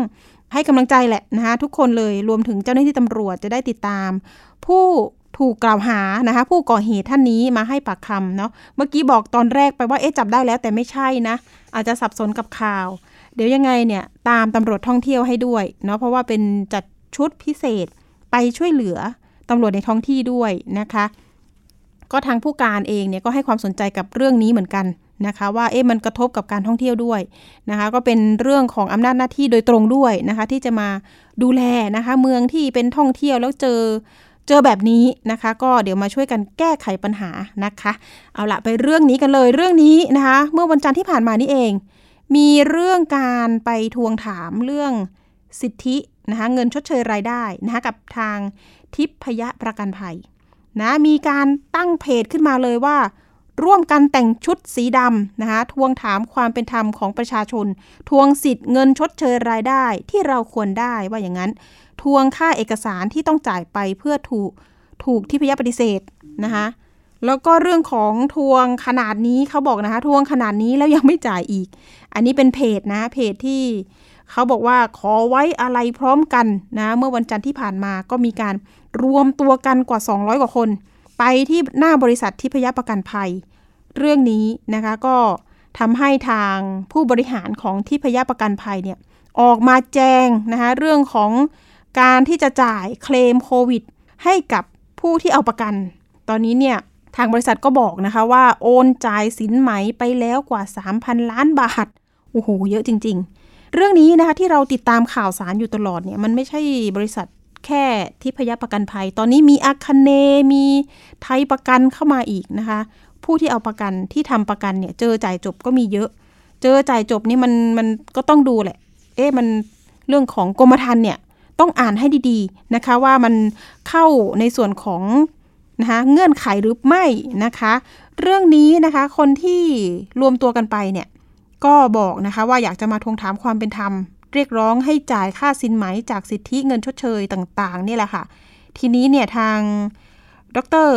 ให้กำลังใจแหละนะคะ ทุกคนเลยรวมถึงเจ้าหน้าที่ตำรวจจะได้ติดตาม ผู้ถูกกล่าวหานะคะ ผู้ก่อเหตุท่านนี้มาให้ปากคำเนาะเมื่อกี้บอกตอนแรกไปว่าเอ๊ะจับได้แล้วแต่ไม่ใช่นะ อาจจะสับสนกับข่าว เดี๋ยวยังไงเนี่ยตามตำรวจท่องเที่ยวให้ด้วยเนาะเพราะว่าเป็นจัดชุดพิเศษไปช่วยเหลือตำรวจในท้องที่ด้วยนะคะ ก็ทางผู้การเองเนี่ยก็ให้ความสนใจกับเรื่องนี้เหมือนกันนะคะว่าเอ๊ะมันกระทบกับการท่องเที่ยวด้วยนะคะก็เป็นเรื่องของอำนาจหน้าที่โดยตรงด้วยนะคะที่จะมาดูแลนะคะเมืองที่เป็นท่องเที่ยวแล้วเจอเจอแบบนี้นะคะ ก็เดี๋ยวมาช่วยกันแก้ไขปัญหานะคะ เอาละไปเรื่องนี้กันเลยเรื่องนี้นะคะ เมื่อวันจันทร์ที่ผ่านมานี่เอง มีเรื่องการไปทวงถามเรื่องสิทธินะคะเงินชดเชยรายได้นะคะกับทางทิพยประกันภัยนะมีการตั้งเพจขึ้นมาเลยว่า ร่วมกันแต่งชุดสีดำนะคะทวงถามความเป็นธรรมของประชาชน ทวงสิทธิ์เงินชดเชยรายได้ที่เราควรได้ว่าอย่างนั้น ทวงค่าเอกสารที่ต้องจ่ายไปเพื่อถูกถูกทิพยาปฏิเสธนะคะ แล้วก็เรื่องของทวงขนาดนี้เขาบอกนะคะทวงขนาดนี้แล้วยังไม่จ่ายอีก อันนี้เป็นเพจนะเพจที่เขาบอกว่าขอไว้อะไรพร้อมกันนะเมื่อวันจันทร์ที่ผ่านมาก็มีการรวมตัวกันกว่า 200 กว่าคน ไปที่หน้าบริษัททิพยประกันภัย เรื่องนี้นะคะก็ทำให้ทางผู้บริหารของทิพยประกันภัยเนี่ยออกมาแจ้งนะคะเรื่องของการที่จะจ่ายเคลมโควิดให้กับผู้ที่เอาประกัน ตอนนี้เนี่ย ทางบริษัทก็บอกนะคะว่าโอนจ่ายสินไหมไปแล้วกว่า 3,000 ล้านบาท โอ้โห เยอะจริง ๆ เรื่องนี้นะคะที่เราติดตามข่าวสารอยู่ตลอดเนี่ยมันไม่ใช่บริษัทแค่ทิพยประกันภัย ตอนนี้มีอาคเน มีไทยประกันเข้ามาอีกนะคะ ผู้ที่เอาประกันที่ทำประกันเนี่ยเจอจ่ายจบก็มีเยอะ เจอจ่ายจบนี่มันมันก็ต้องดูแหละ เอ๊ะมันเรื่องของกรมธรรม์เนี่ยต้องอ่านให้ดีๆนะคะว่ามันเข้าในส่วนของ นะคะเงื่อนไขหรือไม่นะคะ เรื่องนี้นะคะคนที่รวมตัวกันไปเนี่ยก็บอกนะคะว่าอยากจะมาทวงถามความเป็นธรรม เรียกร้องให้จ่ายค่าสินไหมจากสิทธิเงินชดเชยต่างๆนี่แหละค่ะ ทีนี้เนี่ยทางดร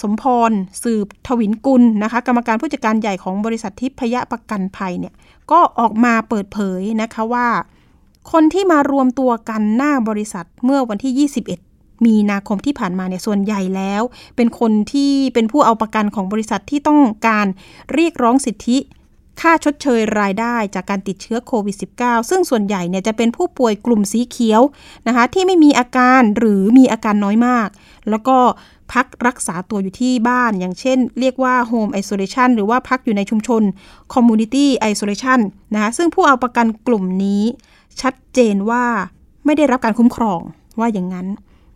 สมพร สืบทวินกุลนะคะ กรรมการผู้จัดการใหญ่ของบริษัททิพยประกันภัยเนี่ยก็ออกมาเปิดเผยนะคะว่า คนที่มารวมตัวกันหน้าบริษัทเมื่อวันที่ 21 มีนาคมที่ผ่านมาเนี่ยส่วนใหญ่แล้ว เป็นคนที่เป็นผู้เอาประกันของบริษัทที่ต้องการเรียกร้องสิทธิ ค่าชดเชยรายได้จากการติดเชื้อโควิด -19 ซึ่งส่วนใหญ่เนี่ยจะเป็นผู้ป่วยกลุ่มสีเขียวนะคะที่ไม่มีอาการหรือมีอาการน้อยมาก แล้วก็พักรักษาตัวอยู่ที่บ้าน อย่างเช่น เรียกว่า Home Isolation หรือว่าพักอยู่ในชุมชน Community Isolation นะคะซึ่งผู้เอาประกันกลุ่มนี้ ชัดเจนว่าไม่ได้รับการคุ้มครองว่าอย่างนั้น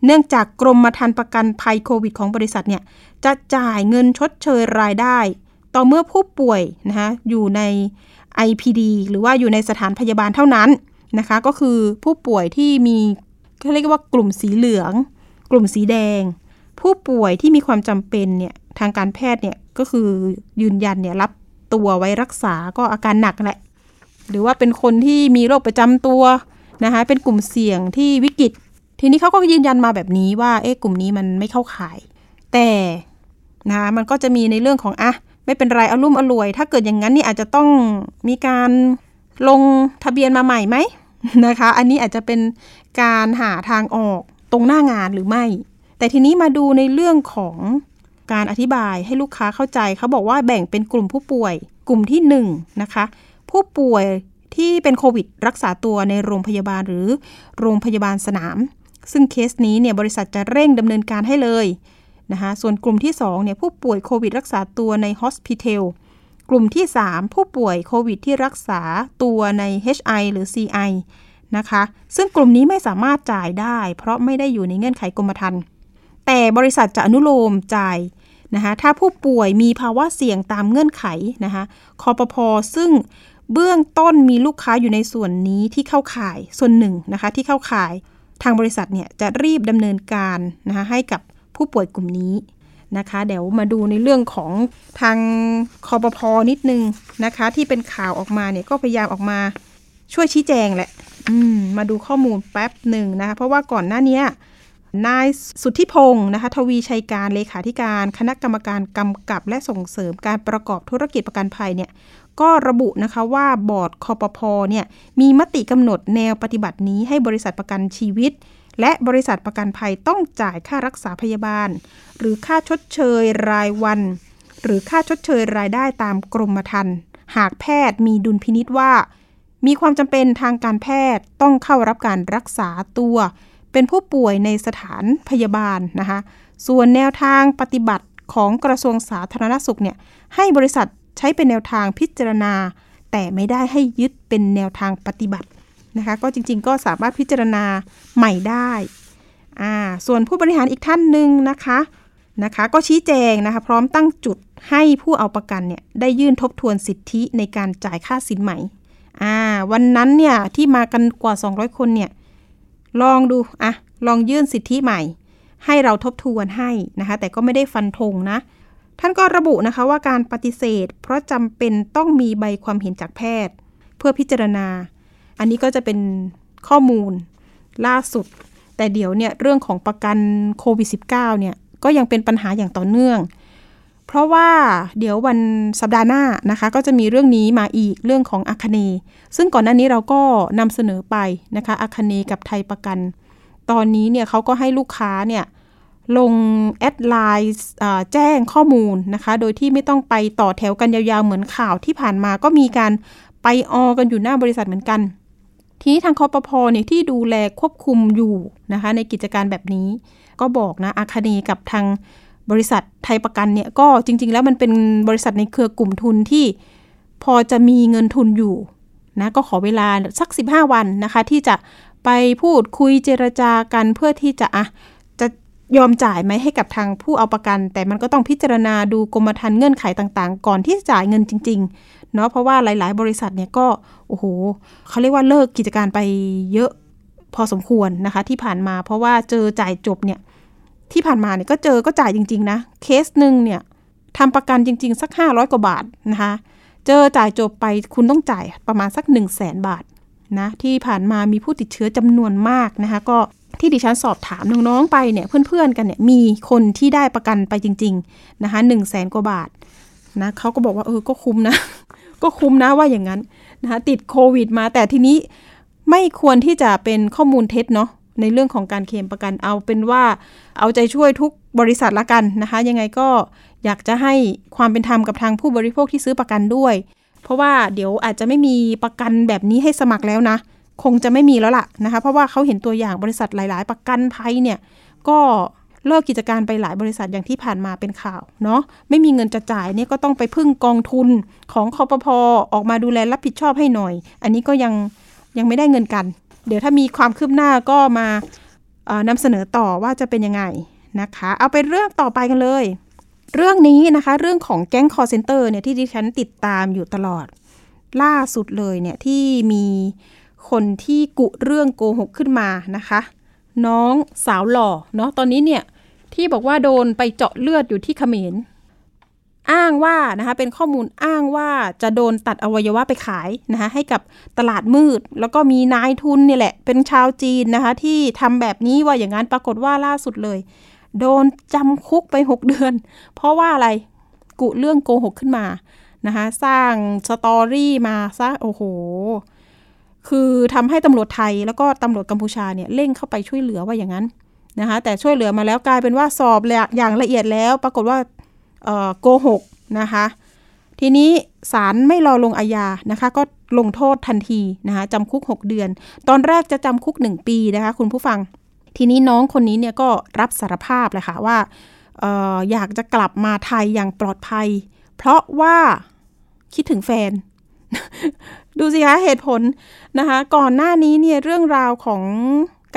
เนื่องจากกรมธรรม์ประกันภัยโควิดของบริษัทเนี่ยจะจ่ายเงินชดเชยรายได้ ต่อเมื่อผู้ป่วยนะคะอยู่ใน IPD หรือว่าอยู่ในสถานพยาบาลเท่านั้นนะคะ ก็คือผู้ป่วยที่มีเขาเรียกว่ากลุ่มสีเหลือง กลุ่มสีแดง ผู้ป่วยที่มีความจำเป็นเนี่ยทางการแพทย์เนี่ยก็คือยืนยันเนี่ยรับตัวไว้รักษาก็อาการหนักแหละ หรือว่าเป็นคนที่มีโรคประจำตัวนะคะเป็นกลุ่มเสี่ยงที่วิกฤต ทีนี้เขาก็ยืนยันมาแบบนี้ว่า เอ๊ะกลุ่มนี้มันไม่เข้าข่าย แต่นะมันก็จะมีในเรื่องของอะไม่เป็นไรอารมุ่มอรวย ถ้าเกิดอย่างนั้นนี่อาจจะต้องมีการลงทะเบียนมาใหม่ไหมนะคะ อันนี้อาจจะเป็นการหาทางออกตรงหน้างานหรือไม่ แต่ทีนี้มาดูในเรื่องของการอธิบายให้ลูกค้าเข้าใจเขาบอกว่าแบ่งเป็นกลุ่มผู้ป่วย กลุ่มที่1นนะคะ ผู้ป่วยที่เป็นโควิดรักษาตัวในโรงพยาบาลหรือโรงพยาบาลสนาม ซึ่งเคสนี้เนี่ยบริษัทจะเร่งดำเนินการให้เลยนะคะส่วนกลุ่มที่2เนี่ยผู้ป่วยโควิดรักษาตัวในฮอสพิทลกลุ่มที่ 3 ผู้ป่วยโควิดที่รักษาตัวใน HI หรือ CI นะคะ ซึ่งกลุ่มนี้ไม่สามารถจ่ายได้ เพราะไม่ได้อยู่ในเงื่อนไขกรมธรรม์แต่บริษัทจะอนุโลมจ่ายนะคะถ้าผู้ป่วยมีภาวะเสี่ยงตามเงื่อนไขนะคะคอปพอซึ่งเบื้องต้นมีลูกค้าอยู่ในส่วนนี้ที่เข้าข่ายส่วนหนึ่งนะคะที่เข้าข่าย ทางบริษัทเนี่ยจะรีบดำเนินการนะคะให้กับผู้ป่วยกลุ่มนี้นะคะ เดี๋ยวมาดูในเรื่องของทางคอปพอนิดนึงนะคะ ที่เป็นข่าวออกมาเนี่ยก็พยายามออกมาช่วยชี้แจงแหละมาดูข้อมูลแป๊บหนึ่งนะคะ เพราะว่าก่อนหน้านี้ นายสุทธิพงศ์นะคะทวีชัยการเลขาธิการคณะกรรมการกำกับและส่งเสริมการประกอบธุรกิจประกันภัยเนี่ยก็ระบุนะคะว่าบอร์ดคอปพอเนี่ยมีมติกำหนดแนวปฏิบัตินี้ให้บริษัทประกันชีวิต และบริษัทประกันภัยต้องจ่ายค่ารักษาพยาบาล หรือค่าชดเชยรายวัน หรือค่าชดเชยรายได้ตามกรมธรรม์หากแพทย์มีดุลพินิษว่า มีความจำเป็นทางการแพทย์ต้องเข้ารับการรักษาตัว เป็นผู้ป่วยในสถานพยาบาลนะคะ ส่วนแนวทางปฏิบัติของกระทรวงสาธารณสุขเนี่ยให้บริษัทใช้เป็นแนวทางพิจารณา แต่ไม่ได้ให้ยึดเป็นแนวทางปฏิบัตินะคะ ก็จริงๆ ก็สามารถพิจารณาใหม่ได้อ่าส่วนผู้บริหารอีกท่านหนึ่งนะคะนะคะก็ชี้แจงนะคะพร้อมตั้งจุดให้ผู้เอาประกันเนี่ยได้ยื่นทบทวนสิทธิในการจ่ายค่าสินไหมอ่าวันนั้นเนี่ยที่มากันกว่า 200 คนเนี่ย ลองดูอะลองยื่นสิทธิใหม่ ให้เราทบทวนให้นะคะ แต่ก็ไม่ได้ฟันธงนะ ท่านก็ระบุนะคะว่าการปฏิเสธ เพราะจำเป็นต้องมีใบความเห็นจากแพทย์ เพื่อพิจารณา อันนี้ก็จะเป็นข้อมูลล่าสุด แต่เดี๋ยวเนี่ยเรื่องของประกันโควิด -19 เนี่ยก็ยังเป็นปัญหาอย่างต่อเนื่อง เพราะว่าเดี๋ยววันสัปดาห์หน้านะคะ ก็จะมีเรื่องนี้มาอีกเรื่องของอาคเน ซึ่งก่อนหน้านี้เราก็นำเสนอไปนะคะอาคเนกับไทยประกัน ตอนนี้เนี่ยเขาก็ให้ลูกค้าเนี่ยลงแอดไลน์แจ้งข้อมูลนะคะ โดยที่ไม่ต้องไปต่อแถวกันยาวๆ เหมือนข่าวที่ผ่านมาก็มีการไปออกันอยู่หน้าบริษัทเหมือนกัน ทีนี้ทางคอปพอเนี่ยที่ดูแลควบคุมอยู่นะคะในกิจการแบบนี้ ก็บอกนะอาคาเนกับทาง บริษัทไทยประกันเนี่ยก็จริง ๆ แล้วมันเป็นบริษัทในเครือกลุ่มทุนที่พอจะมีเงินทุนอยู่นะก็ขอเวลาสัก 15 วันนะคะ ที่จะไปพูดคุยเจรจากันเพื่อที่จะอะจะยอมจ่ายไหมให้กับทางผู้เอาประกัน แต่มันก็ต้องพิจารณาดูกรมธรรม์เงื่อนไขต่างๆ ก่อนที่จะจ่ายเงินจริงๆเนาะเพราะว่าหลาย ๆ บริษัทเนี่ยก็โอ้โหเขาเรียกว่าเลิกกิจการไปเยอะพอสมควรนะคะที่ผ่านมาเพราะว่าเจอจ่ายจบเนี่ย ที่ผ่านมาเนี่ยก็เจอก็จ่ายจริง ๆ นะ เคสหนึ่งเนี่ยทำประกันจริง ๆ สัก 500 กว่าบาทนะคะ เจอจ่ายจบไปคุณต้องจ่ายประมาณสัก 1 0 0 0 0แสนบาทนะที่ผ่านมามีผู้ติดเชื้อจำนวนมากนะคะก็ที่ดิฉันสอบถามน้องๆไปเนี่ยเพื่อนๆกันเนี่ยมีคนที่ได้ประกันไปจริง ๆนะคะหนึ่งแสนกว่าบาทนะเขาก็บอกว่าเออก็คุ้มนะ ก็คุ้มนะว่าอย่างนั้นนะคะติดโควิดมาแต่ทีนี้ไม่ควรที่จะเป็นข้อมูลเท็จเนาะ ในเรื่องของการเคลมประกันเอาเป็นว่าเอาใจช่วยทุกบริษัทละกันนะคะ ยังไงก็อยากจะให้ความเป็นธรรมกับทางผู้บริโภคที่ซื้อประกันด้วย เพราะว่าเดี๋ยวอาจจะไม่มีประกันแบบนี้ให้สมัครแล้วนะ คงจะไม่มีแล้วล่ะนะคะ เพราะว่าเขาเห็นตัวอย่างบริษัทหลาย ๆ ประกันภัยเนี่ยก็เลิกกิจการไปหลายบริษัทอย่างที่ผ่านมาเป็นข่าวเนาะไม่มีเงินจะจ่ายเนี่ยก็ต้องไปพึ่งกองทุนของคอปพอออกมาดูแลรับผิดชอบให้หน่อย อันนี้ก็ยังยังไม่ได้เงินกัน เดี๋ยวถ้ามีความคืบหน้าก็มานำเสนอต่อว่าจะเป็นยังไงนะคะ เอาไปเรื่องต่อไปกันเลย เรื่องนี้นะคะ เรื่องของแก๊งคอร์เซนเตอร์เนี่ยที่ดิฉันติดตามอยู่ตลอด ล่าสุดเลยเนี่ยที่มีคนที่กุเรื่องโกหกขึ้นมานะคะ น้องสาวหล่อเนาะตอนนี้เนี่ยที่บอกว่าโดนไปเจาะเลือดอยู่ที่เขมร อ้างว่านะคะเป็นข้อมูลอ้างว่าจะโดนตัดอวัยวะไปขายนะคะให้กับตลาดมืด แล้วก็มีนายทุนนี่แหละ เป็นชาวจีนนะคะ ที่ทำแบบนี้ว่าอย่างนั้นปรากฏว่าล่าสุดเลย โดนจำคุกไป 6 เดือน เพราะว่าอะไรกุเรื่องโกหกขึ้นมานะคะสร้างสตอรี่มาซะโอ้โห คือทำให้ตำรวจไทยแล้วก็ตำรวจกัมพูชาเนี่ยเร่งเข้าไปช่วยเหลือว่าอย่างนั้นนะคะแต่ช่วยเหลือมาแล้วกลายเป็นว่าสอบอย่างละเอียดแล้ว ปรากฏว่า โกหกนะคะ ทีนี้ศาลไม่รอลงอาญานะคะ ก็ลงโทษทันทีนะคะจำคุก 6 เดือน ตอนแรกจะจำคุก 1 ปีนะคะ คุณผู้ฟัง ทีนี้น้องคนนี้เนี่ยก็รับสารภาพเลยค่ะว่าอออยากจะกลับมาไทยอย่างปลอดภัย เพราะว่าคิดถึงแฟน ดูสิคะเหตุผลนะคะ ก่อนหน้านี้เนี่ยเรื่องราวของ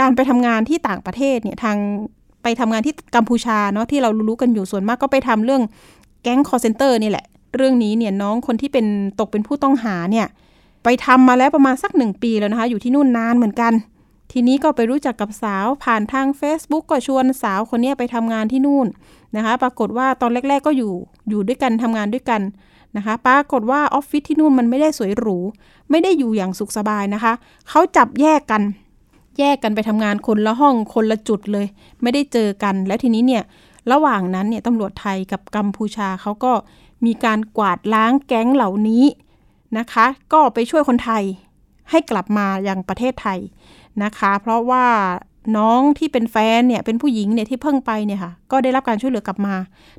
การไปทำงานที่ต่างประเทศเนี่ยทาง ไปทำงานที่กัมพูชาเนาะที่เรารู้กันอยู่ส่วนมากก็ไปทำเรื่องแก๊งคอลเซ็นเตอร์นี่แหละ เรื่องนี้เนี่ยน้องคนที่เป็นตกเป็นผู้ต้องหาเนี่ยไปทำมาแล้วประมาณสักหนึ่งปีแล้วนะคะ อยู่ที่นู่นนานเหมือนกัน ทีนี้ก็ไปรู้จักกับสาวผ่านทาง Facebook ก็ชวนสาวคนนี้ไปทำงานที่นู่นนะคะ ปรากฏว่าตอนแรก ๆ ก็อยู่อยู่ด้วยกันทำงานด้วยกันนะคะ ปรากฏว่าออฟฟิศที่นู่นมันไม่ได้สวยหรู ไม่ได้อยู่อย่างสุขสบายนะคะ เขาจับแยกกัน แยกกันไปทำงานคนละห้องคนละจุดเลย ไม่ได้เจอกัน แล้วทีนี้เนี่ยระหว่างนั้นเนี่ยตำรวจไทยกับกัมพูชาเขาก็มีการกวาดล้างแก๊งเหล่านี้นะคะ ก็ไปช่วยคนไทยให้กลับมายังประเทศไทยนะคะ เพราะว่าน้องที่เป็นแฟนเนี่ยเป็นผู้หญิงเนี่ยที่เพิ่งไปเนี่ยค่ะก็ได้รับการช่วยเหลือกลับมา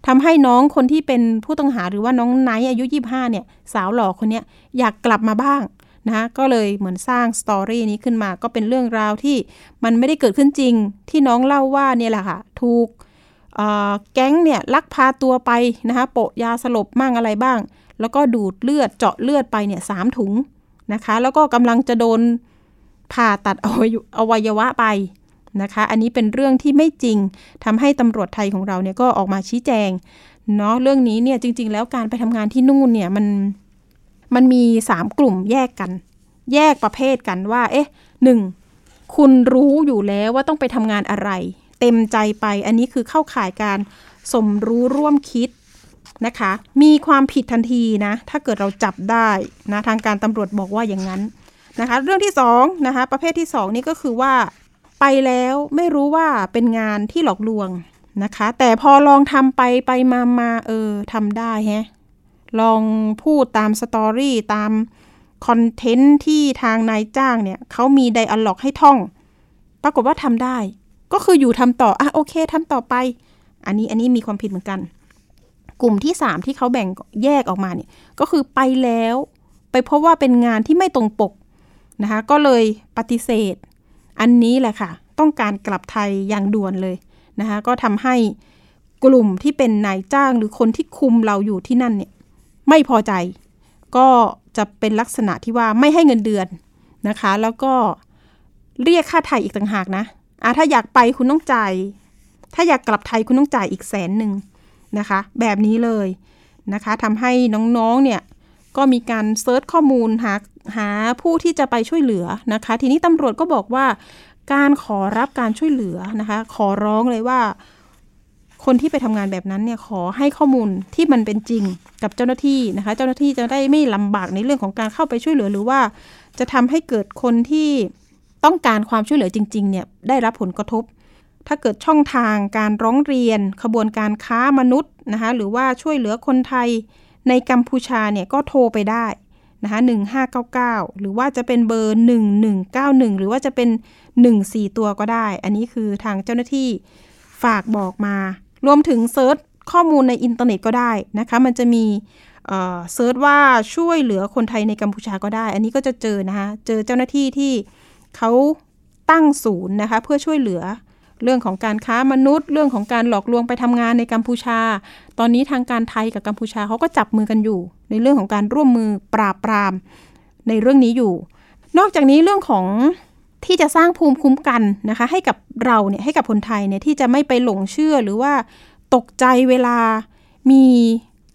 ทำให้น้องคนที่เป็นผู้ต้องหาหรือว่าน้องไนท์อายุ 25เนี่ยสาวหล่อคนนี้อยากกลับมาบ้าง นะก็เลยเหมือนสร้างสตอรี่นี้ขึ้นมา ก็เป็นเรื่องราวที่มันไม่ได้เกิดขึ้นจริง ที่น้องเล่าว่าเนี่ยแหละค่ะ ถูกแก๊งเนี่ยลักพาตัวไปนะคะโปะยาสลบมั่งอะไรบ้าง แล้วก็ดูดเลือดเจาะเลือดไปเนี่ยสามถุงนะคะ แล้วก็กำลังจะโดนผ่าตัดอวัยวะไปนะคะ อันนี้เป็นเรื่องที่ไม่จริงทำให้ตำรวจไทยของเราเนี่ยก็ออกมาชี้แจงเนาะเรื่องนี้เนี่ยจริง ๆ แล้วการไปทำงานที่นู่นเนี่ยมัน มันมีสามกลุ่มแยกกัน แยกประเภทกันว่า เอ๊ะหนึ่งคุณรู้อยู่แล้วว่าต้องไปทำงานอะไร เต็มใจไปอันนี้คือเข้าข่ายการสมรู้ร่วมคิดนะคะ มีความผิดทันทีนะ ถ้าเกิดเราจับได้นะทางการตำรวจบอกว่าอย่างนั้นนะคะ เรื่องที่สองนะคะประเภทที่สองนี่ก็คือว่า ไปแล้วไม่รู้ว่าเป็นงานที่หลอกลวงนะคะ แต่พอลองทำไปไปมามาเออทำได้แฮะ ลองพูดตามสตอรี่ตามคอนเทนต์ที่ทางนายจ้างเนี่ยเขามีไดอะล็อกให้ท่อง ปรากฏว่าทำได้ ก็คืออยู่ทำต่อ อะโอเคทำต่อไป อันนี้อันนี้มีความผิดเหมือนกัน กลุ่มที่สามที่เขาแบ่งแยกออกมาเนี่ย ก็คือไปแล้ว ไปพบว่าเป็นงานที่ไม่ตรงปกนะคะ ก็เลยปฏิเสธ อันนี้แหละค่ะ ต้องการกลับไทยอย่างด่วนเลยนะคะ ก็ทำให้กลุ่มที่เป็นนายจ้างหรือคนที่คุมเราอยู่ที่นั่นเนี่ย ไม่พอใจ ก็จะเป็นลักษณะที่ว่าไม่ให้เงินเดือนนะคะ แล้วก็เรียกค่าไทยอีกต่างหากนะอะถ้าอยากไปคุณต้องจ่าย ถ้าอยากกลับไทยคุณต้องจ่ายอีกแสนหนึ่งนะคะ แบบนี้เลยนะคะทำให้น้องๆเนี่ยก็มีการเซิร์ชข้อมูลหาหาผู้ที่จะไปช่วยเหลือนะคะ ทีนี้ตำรวจก็บอกว่า การขอรับการช่วยเหลือนะคะ ขอร้องเลยว่า คนที่ไปทำงานแบบนั้นเนี่ยขอให้ข้อมูลที่มันเป็นจริงกับเจ้าหน้าที่นะคะ เจ้าหน้าที่จะได้ไม่ลำบากในเรื่องของการเข้าไปช่วยเหลือหรือว่า จะทำให้เกิดคนที่ต้องการความช่วยเหลือจริง ๆ เนี่ยได้รับผลกระทบ ถ้าเกิดช่องทางการร้องเรียน ขบวนการค้ามนุษย์นะคะหรือว่าช่วยเหลือคนไทยในกัมพูชาเนี่ยก็โทรไปได้นะคะ1599 หรือว่าจะเป็นเบอร์ 1191 หรือว่าจะเป็น 14 ตัวก็ได้ อันนี้คือทางเจ้าหน้าที่ฝากบอกมา รวมถึง search ข้อมูลในอินเทอร์เน็ตก็ได้นะคะ มันจะมีเซิร์ชว่าช่วยเหลือคนไทยในกัมพูชาก็ได้ อันนี้ก็จะเจอนะคะ เจอเจ้าหน้าที่ที่เขาตั้งศูนย์นะคะ เพื่อช่วยเหลือเรื่องของการค้ามนุษย์ เรื่องของการหลอกลวงไปทำงานในกัมพูชา ตอนนี้ทางการไทยกับกัมพูชาเขาก็จับมือกันอยู่ ในเรื่องของการร่วมมือปราบปรามในเรื่องนี้อยู่ นอกจากนี้เรื่องของ ที่จะสร้างภูมิคุ้มกันนะคะ ให้กับเราเนี่ยให้กับคนไทยเนี่ยที่จะไม่ไปหลงเชื่อหรือว่าตกใจเวลามี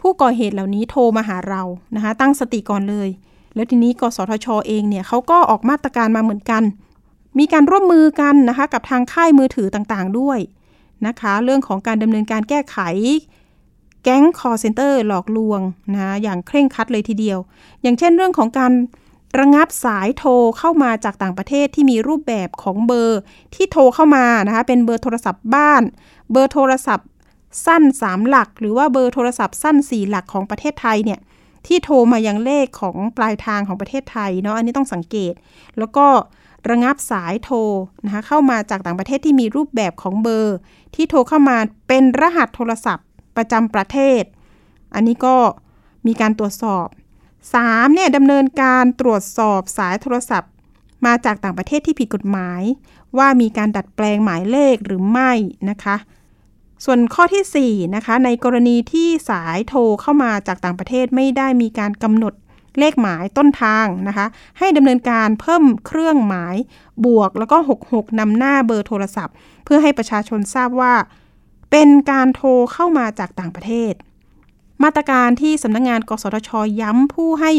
ผู้ก่อเหตุเหล่านี้โทรมาหาเรานะคะ ตั้งสติก่อนเลย แล้วทีนี้กสทชอเองเนี่ยเขาก็ออกมาตรการมาเหมือนกัน มีการร่วมมือกันนะคะ กับทางค่ายมือถือต่างๆด้วยนะคะ เรื่องของการดำเนินการแก้ไข แก๊งคอร์เซนเตอร์หลอกลวงนะอย่างเคร่งครัดเลยทีเดียว อย่างเช่นเรื่องของการ ระงับสายโทรเข้ามาจากต่างประเทศที่มีรูปแบบของเบอร์ที่โทรเข้ามานะคะเป็นเบอร์โทรศัพท์บ้าน เบอร์โทรศัพท์สั้น 3 หลัก หรือว่าเบอร์โทรศัพท์สั้น 4 หลักของประเทศไทยเนี่ยที่โทรมายังเลขของปลายทางของประเทศไทยเนาะอันนี้ต้องสังเกต แล้วก็ระงับสายโทรนะคะเข้ามาจากต่างประเทศที่มีรูปแบบของเบอร์ ที่โทรเข้ามาเป็นรหัสโทรศัพท์ประจำประเทศ อันนี้ก็มีการตรวจสอบ 3. เนี่ยดำเนินการตรวจสอบสายโทรศัพท์ มาจากต่างประเทศที่ผิดกฎหมาย ว่ามีการดัดแปลงหมายเลขหรือไม่นะคะ ส่วนข้อที่4นะคะในกรณีที่สายโทรเข้ามาจากต่างประเทศไม่ได้มีการกำหนดเลขหมายต้นทางนะคะ ให้ดำเนินการเพิ่มเครื่องหมายบวกแล้วก็ 66นำหน้าเบอร์โทรศัพท์ เพื่อให้ประชาชนทราบว่า เป็นการโทรเข้ามาจากต่างประเทศ มาตรการที่สำนักงงานกสทช ย้ำผู้ให้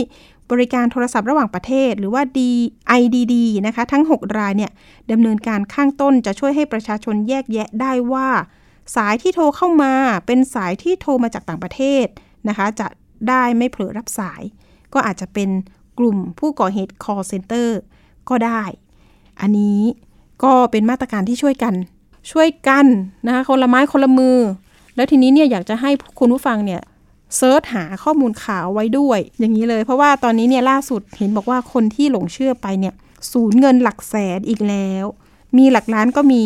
บริการโทรศัพท์ระหว่างประเทศ หรือว่า DIDD นะคะ ทั้ง 6 รายเนี่ยดำเนินการข้างต้นจะช่วยให้ประชาชนแยกแยะได้ว่า สายที่โทรเข้ามาเป็นสายที่โทรมาจากต่างประเทศนะคะ จะได้ไม่เผลอรับสาย ก็อาจจะเป็นกลุ่มผู้ก่อเหตุ call center ก็ได้ อันนี้ก็เป็นมาตรการที่ช่วยกัน ช่วยกันนะคะคนละไม้คนละมือ แล้วทีนี้เนี่ยอยากจะให้คุณผู้ฟังเนี่ย search หาข้อมูลข่าวไว้ด้วย อย่างนี้เลย เพราะว่าตอนนี้เนี่ยล่าสุดเห็นบอกว่าคนที่หลงเชื่อไปเนี่ยสูญเงินหลักแสนอีกแล้ว มีหลักล้านก็มี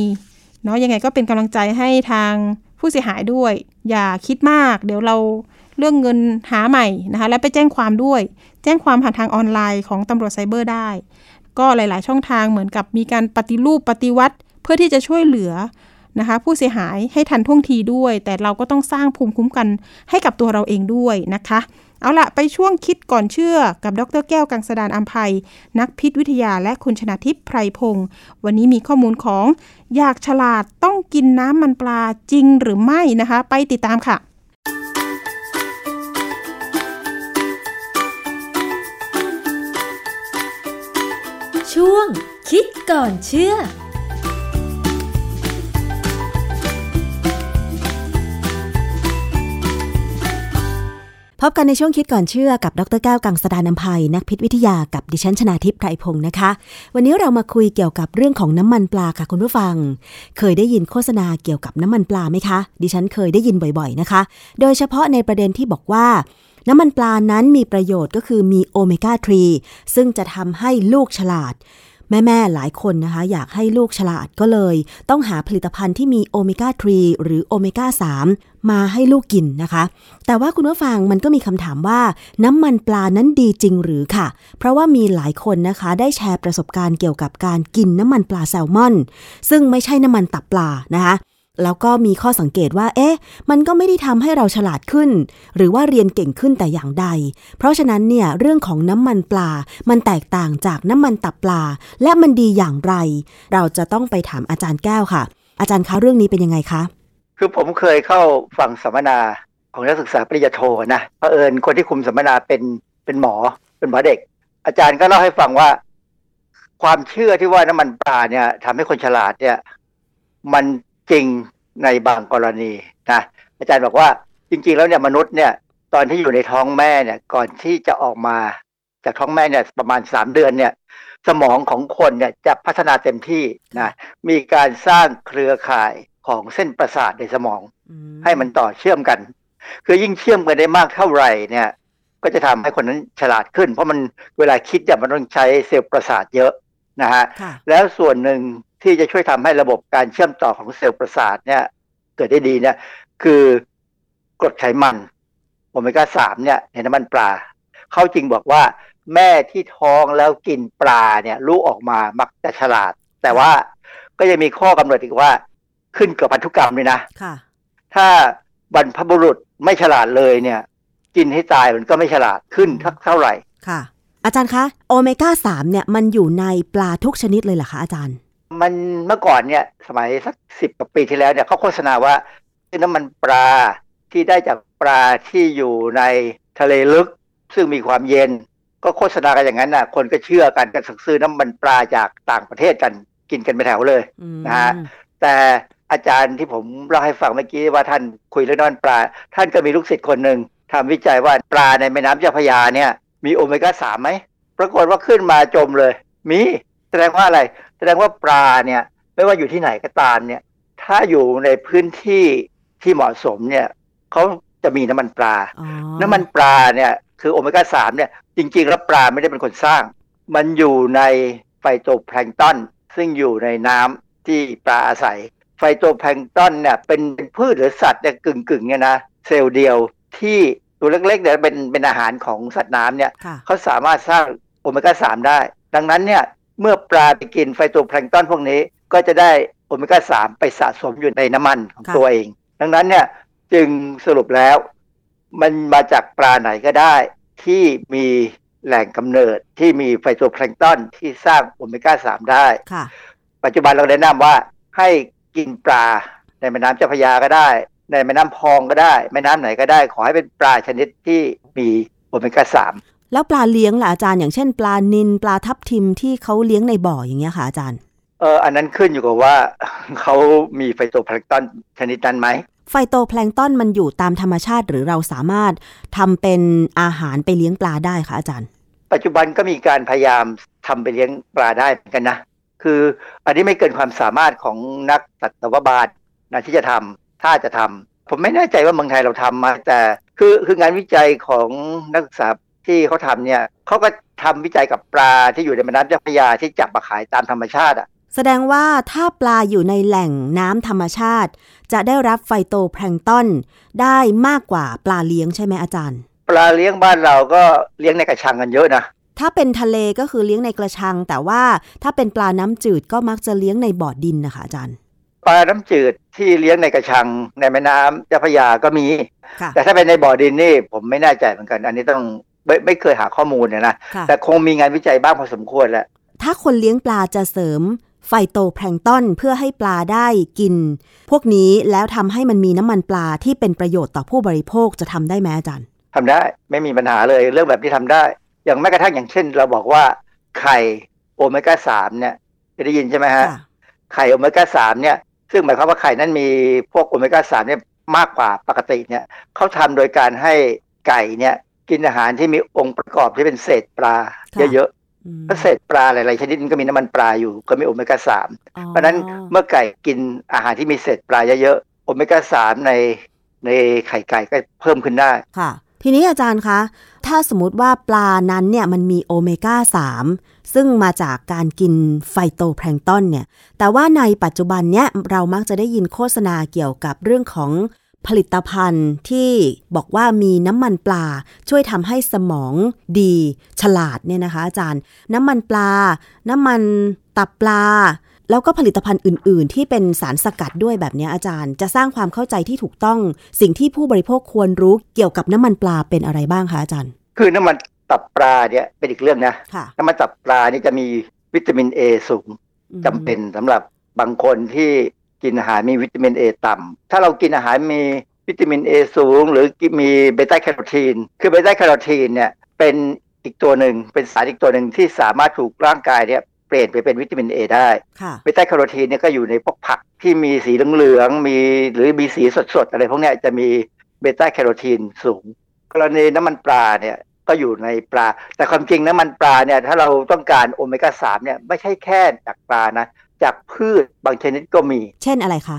เนาะยังไงก็เป็นกำลังใจให้ทางผู้เสียหายด้วย อย่าคิดมาก เดี๋ยวเราเรื่องเงินหาใหม่นะคะและไปแจ้งความด้วย แจ้งความผ่านทางออนไลน์ของตำรวจไซเบอร์ได้ ก็หลาย ๆ ช่องทางเหมือนกับมีการปฏิรูปปฏิวัติ เพื่อที่จะช่วยเหลือ นะคะผู้เสียหายให้ทันท่วงทีด้วย แต่เราก็ต้องสร้างภูมิคุ้มกันให้กับตัวเราเองด้วยนะคะ เอาละไปช่วงคิดก่อนเชื่อกับดรแก้วกังสดานอัมภัย นักพิษวิทยาและคุณชนาทิพย์ไพรพงศ์วันนี้มีข้อมูลของอยากฉลาดต้องกินน้ำมันปลาจริงหรือไม่นะคะ ไปติดตามค่ะช่วงคิดก่อนเชื่อ พบกันในช่วงคิดก่อนเชื่อกับดรแก้วกังสดานนภัย นักพิษวิทยากับดิฉันชนาทิพย์ไพรพงศ์นะคะ วันนี้เรามาคุยเกี่ยวกับเรื่องของน้ำมันปลาค่ะคุณผู้ฟัง เคยได้ยินโฆษณาเกี่ยวกับน้ำมันปลาไหมคะ ดิฉันเคยได้ยินบ่อยๆนะคะ โดยเฉพาะในประเด็นที่บอกว่า น้ำมันปลานั้นมีประโยชน์ก็คือมีโอเมก้า 3 ซึ่งจะทำให้ลูกฉลาดแม่ ๆ หลายคนนะคะ อยากให้ลูกฉลาดก็เลย ต้องหาผลิตภัณฑ์ที่มีโอเมก้า 3 หรือโอเมก้า 3 มาให้ลูกกินนะคะ แต่ว่าคุณผู้ฟังมันก็มีคำถามว่า น้ำมันปลานั้นดีจริงหรือค่ะ เพราะว่ามีหลายคนนะคะได้แชร์ประสบการณ์เกี่ยวกับการกินน้ำมันปลาแซลมอน ซึ่งไม่ใช่น้ำมันตับปลานะคะแล้วก็มีข้อสังเกตว่า เอ๊ะ มันก็ไม่ได้ทำให้เราฉลาดขึ้น หรือว่าเรียนเก่งขึ้นแต่อย่างใด เพราะฉะนั้นเนี่ย เรื่องของน้ำมันปลา มันแตกต่างจากน้ำมันตับปลา และมันดีอย่างไร เราจะต้องไปถามอาจารย์แก้วค่ะ อาจารย์คะเรื่องนี้เป็นยังไงคะ คือผมเคยเข้าฟังสัมมนาของนักศึกษาปริญญาโทนะเผอิญคนที่คุมสัมมนาเป็นเป็นหมอเป็นหมอเด็ก อาจารย์ก็เล่าให้ฟังว่า ความเชื่อที่ว่าน้ำมันปลาเนี่ยทำให้คนฉลาดเนี่ย มันจริงในบางกรณีนะอาจารย์บอกว่าจริง ๆ แล้วเนี่ยมนุษย์เนี่ย ตอนที่อยู่ในท้องแม่เนี่ย ก่อนที่จะออกมาจากท้องแม่เนี่ยประมาณสามเดือนเนี่ย สมองของคนเนี่ยจะพัฒนาเต็มที่นะมีการสร้างเครือข่าย ของเส้นประสาทในสมอง ให้มันต่อเชื่อมกัน คือยิ่งเชื่อมกันได้มากเท่าไหร่เนี่ย ก็จะทำให้คนนั้นฉลาดขึ้น เพราะมันเวลาคิดเนี่ยมันต้องใช้เซลล์ประสาทเยอะนะฮะค่ะแล้วส่วนหนึ่งที่จะช่วยทำให้ระบบการเชื่อมต่อของเซลล์ประสาทเนี่ย เกิดได้ดีเนี่ย คือกรดไขมันโอเมก้าสามเนี่ยในน้ำมันปลาเขาจริงบอกว่า แม่ที่ท้องแล้วกินปลาเนี่ย ลูกออกมามักจะฉลาด แต่ว่าก็ยังมีข้อกำหนดอีกว่า ขึ้นกับพันธุกรรมเลยนะค่ะถ้าบรรพบุรุษไม่ฉลาดเลยเนี่ย กินให้ตายมันก็ไม่ฉลาดขึ้นทักเท่าไหร่ค่ะ อาจารย์คะโอเมก้า3เนี่ยมันอยู่ในปลาทุกชนิดเลยเหรอคะอาจารย์ มันเมื่อก่อนเนี่ย สมัยสักสิบกว่าปีที่แล้วเนี่ยเขาโฆษณาว่าน้ำมันปลาที่ได้จากปลาที่อยู่ในทะเลลึก ซึ่งมีความเย็น ก็โฆษณากันอย่างนั้นน่ะ คนก็เชื่อกันกันซื้อน้ำมันปลาจากต่างประเทศกันกินกันไปแถวเลยอืมนะฮะแต่ อาจารย์ที่ผมเล่าให้ฟังเมื่อกี้ว่าท่านคุยเรื่องน้ำมันปลา ท่านก็มีลูกศิษย์คนหนึ่งทำวิจัยว่าปลาในแม่น้ำเจ้าพระยาเนี่ย มีโอเมก้าสามไหมปรากฏว่าขึ้นมาจมเลย มีแสดงว่าอะไร แสดงว่าปลาเนี่ย ไม่ว่าอยู่ที่ไหนก็ตามเนี่ย ถ้าอยู่ในพื้นที่ที่เหมาะสมเนี่ยเขาจะมีน้ำมันปลาอ๋อน้ำมันปลาเนี่ยคือโอเมก้าสามเนี่ย จริงๆแล้วปลาไม่ได้เป็นคนสร้าง มันอยู่ในไฟโตแพลงก์ตอนซึ่งอยู่ในน้ำที่ปลาอาศัยไฟโตแพลงก์ตอนเนี่ยเป็นเป็นพืชหรือสัตว์เนี่ยกึ่งกึ่งๆเนี่ยนะเซลล์เดียวที่ตัวเล็กๆเนี่ยเป็นเป็นอาหารของสัตว์น้ำเนี่ยค่ะเขาสามารถสร้างโอเมก้าสามได้ ดังนั้นเนี่ยเมื่อปลาไปกินไฟโตแพลงก์ตอนพวกนี้ก็จะได้โอเมก้าสามไปสะสมอยู่ในน้ำมันของค่ะตัวเอง ดังนั้นเนี่ยจึงสรุปแล้วมันมาจากปลาไหนก็ได้ที่มีแหล่งกำเนิดที่มีไฟโตแพลงก์ตอนที่สร้างโอเมก้าสามได้ค่ะปัจจุบันเราแนะนำว่าให้ กินปลา ในแม่น้ำเจ้าพระยาก็ได้ ในแม่น้ำพองก็ได้ แม่น้ำไหนก็ได้ ขอให้เป็นปลาชนิดที่มีโอเมก้าสามแล้วปลาเลี้ยงล่ะอาจารย์อย่างเช่น ปลานิลปลาทับทิมที่เขาเลี้ยงในบ่ออย่างเงี้ยค่ะอาจารย์เอออันนั้นขึ้นอยู่กับว่าเขามีไฟโตแพลงก์ตอนชนิดนั้นไหมไฟโตแพลงก์ตอนมันอยู่ตามธรรมชาติหรือเราสามารถทำเป็นอาหารไปเลี้ยงปลาได้คะอาจารย์ ปัจจุบันก็มีการพยายามทำไปเลี้ยงปลาได้เหมือนกันนะ คืออันนี้ไม่เกินความสามารถของนักสัตวบาลนะที่จะทำถ้าจะทำผมไม่แน่ใจว่าเมืองไทยเราทำมา แต่คือคืองานวิจัยของนักศึกษาที่เขาทำเนี่ยเขาก็ทำวิจัยกับปลาที่อยู่ในแม่น้ำเจ้าพระยาที่จับมาขายตามธรรมชาติอะแสดงว่าถ้าปลาอยู่ในแหล่งน้ำธรรมชาติ จะได้รับไฟโตแพลงก์ตอนได้มากกว่าปลาเลี้ยงใช่ไหมอาจารย์ ปลาเลี้ยงบ้านเราก็เลี้ยงในกระชังกันเยอะนะ ถ้าเป็นทะเลก็คือเลี้ยงในกระชัง แต่ว่าถ้าเป็นปลาน้ำจืดก็มักจะเลี้ยงในบ่อดินนะคะอาจารย์ ปลาน้ำจืดที่เลี้ยงในกระชังในแม่น้ำเจ้าพระยาก็มีค่ะแต่ถ้าเป็นในบ่อดินนี่ผมไม่แน่ใจเหมือนกัน อันนี้ต้องไม่ไม่เคยหาข้อมูลเนี่ยนะค่ะแต่คงมีงานวิจัยบ้างพอสมควรแหละถ้าคนเลี้ยงปลาจะเสริมไฟโตแพลงก์ตอนเพื่อให้ปลาได้กิน พวกนี้แล้วทำให้มันมีน้ำมันปลาที่เป็นประโยชน์ต่อผู้บริโภคจะทำได้ไหมอาจารย์ทำได้ไม่มีปัญหาเลยเรื่องแบบนี้ทำได้ อย่างแม้กระทั่งอย่างเช่น เราบอกว่าไข่โอเมก้าสามเนี่ยเคยได้ยินใช่ไหมฮะค่ะไข่โอเมก้าสามเนี่ย ซึ่งหมายความว่าไข่นั้นมีพวกโอเมก้าสามเนี่ยมากกว่าปกติเนี่ยเขาทำโดยการให้ไก่เนี่ยกินอาหารที่มีองค์ประกอบที่เป็นเศษปลาค่ะเยอะอืมๆเพราะเศษปลาหลายๆชนิดมันก็มีน้ำมันปลาอยู่ก็มีโอเมก้าสามอ๋อเพราะฉะนั้นเมื่อไก่กินอาหารที่มีเศษปลาเยอะๆโอเมก้าสามในในไข่ไก่ก็เพิ่มขึ้นได้ค่ะ ทีนี้อาจารย์คะ ถ้าสมมติว่าปลานั้นเนี่ยมันมีโอเมก้า 3 ซึ่งมาจากการกินไฟโตแพลงตอนเนี่ย แต่ว่าในปัจจุบันเนี้ยเรามักจะได้ยินโฆษณาเกี่ยวกับเรื่องของผลิตภัณฑ์ที่บอกว่ามีน้ำมันปลาช่วยทำให้สมองดีฉลาดเนี่ยนะคะอาจารย์ น้ำมันปลา น้ำมันตับปลา แล้วก็ผลิตภัณฑ์อื่น ๆ ที่เป็นสารสกัดด้วยแบบนี้อาจารย์ จะสร้างความเข้าใจที่ถูกต้อง สิ่งที่ผู้บริโภคควรรู้เกี่ยวกับน้ำมันปลาเป็นอะไรบ้างคะอาจารย์ คือน้ำมันตับปลาเนี่ยเป็นอีกเรื่องนะค่ะน้ำมันตับปลานี่จะมีวิตามินเอสูงอืมจำเป็นสำหรับบางคนที่กินอาหารมีวิตามินเอต่ำถ้าเรากินอาหารมีวิตามินเอสูง หรือมีเบต้าแคโรทีน คือเบต้าแคโรทีนเนี่ยเป็นอีกตัวหนึ่งเป็นสารอีกตัวหนึ่งที่สามารถถูกร่างกายเนี่ยเปลี่ยนไปเป็นวิตามินเอได้ค่ะเบต้าแคโรทีนเนี่ยก็อยู่ในพวกผักที่มีสีเหลืองๆมีหรือมีสีสดๆ อะไรพวกเนี้ยจะมีเบต้าแคโรทีนสูง กรณีน้ำมันปลาเนี่ยก็อยู่ในปลา แต่ความจริงน้ำมันปลาเนี่ยถ้าเราต้องการโอเมก้าสามเนี่ยไม่ใช่แค่จากปลานะ จากพืชบางชนิดก็มี เช่นอะไรคะ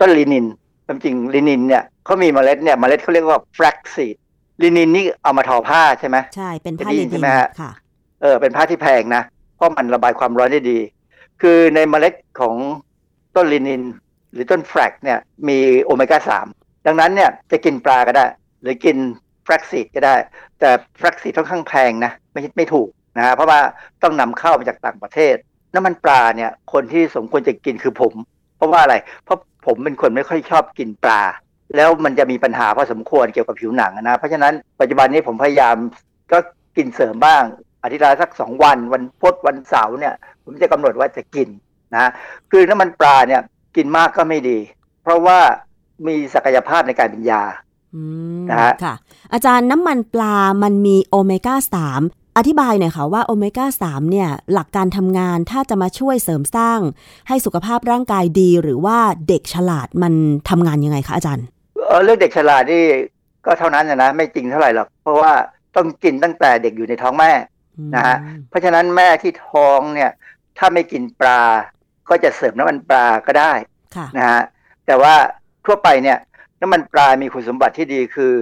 ต้นลินินความจริงลินินเนี่ยเขามีเมล็ดเนี่ยเมล็ดเขาเรียกว่า flaxseed ลินินนี่เอามาทอผ้าใช่ไหมใช่เป็นผ้าจะได้ลิยินนิใช่นไหมฮะค่ะเออเป็นผ้าที่แพงนะ เพราะมันระบายความร้อนได้ดี คือในเมล็ดของต้นลินิน หรือต้น flax เนี่ยมีโอเมก้าสามดังนั้นเนี่ยจะกินปลาก็ได้ หรือกิน flaxseed ก็ได้ แต่ flaxseed ค่อนข้างแพงนะไม่ไม่ถูกนะฮะเพราะว่าต้องนำเข้ามาจากต่างประเทศ น้ำมันปลาเนี่ยคนที่สมควรจะกินคือผม เพราะว่าอะไร เพราะผมเป็นคนไม่ค่อยชอบกินปลา แล้วมันจะมีปัญหาพอสมควรเกี่ยวกับผิวหนังนะ เพราะฉะนั้นปัจจุบันนี้ผมพยายามก็กินเสริมบ้าง อาทิตย์ละสักสองวันวันพุธวันเสาร์เนี่ย ผมจะกำหนดว่าจะกินนะคือน้ำมันปลาเนี่ยกินมากก็ไม่ดี เพราะว่ามีศักยภาพในการเป็นยาอืมนะฮะค่ะ อาจารย์น้ำมันปลามันมีโอเมก้า3อธิบายหน่อยค่ะว่าโอเมก้า3เนี่ยหลักการทำงานถ้าจะมาช่วยเสริมสร้าง ให้สุขภาพร่างกายดีหรือว่าเด็กฉลาดมันทำงานยังไงคะอาจารย์เออเรื่องเด็กฉลาดนี่ก็เท่านั้นนะนะไม่จริงเท่าไหร่หรอกเพราะว่าต้องกินตั้งแต่เด็กอยู่ในท้องแม่ นะฮะเพราะฉะนั้นแม่ที่ท้องเนี่ย ถ้าไม่กินปลา ก็จะเสริมน้ำมันปลาก็ได้ค่ะนะฮะแต่ว่าทั่วไปเนี่ยน้ำมันปลา มีคุณสมบัติที่ดีคือ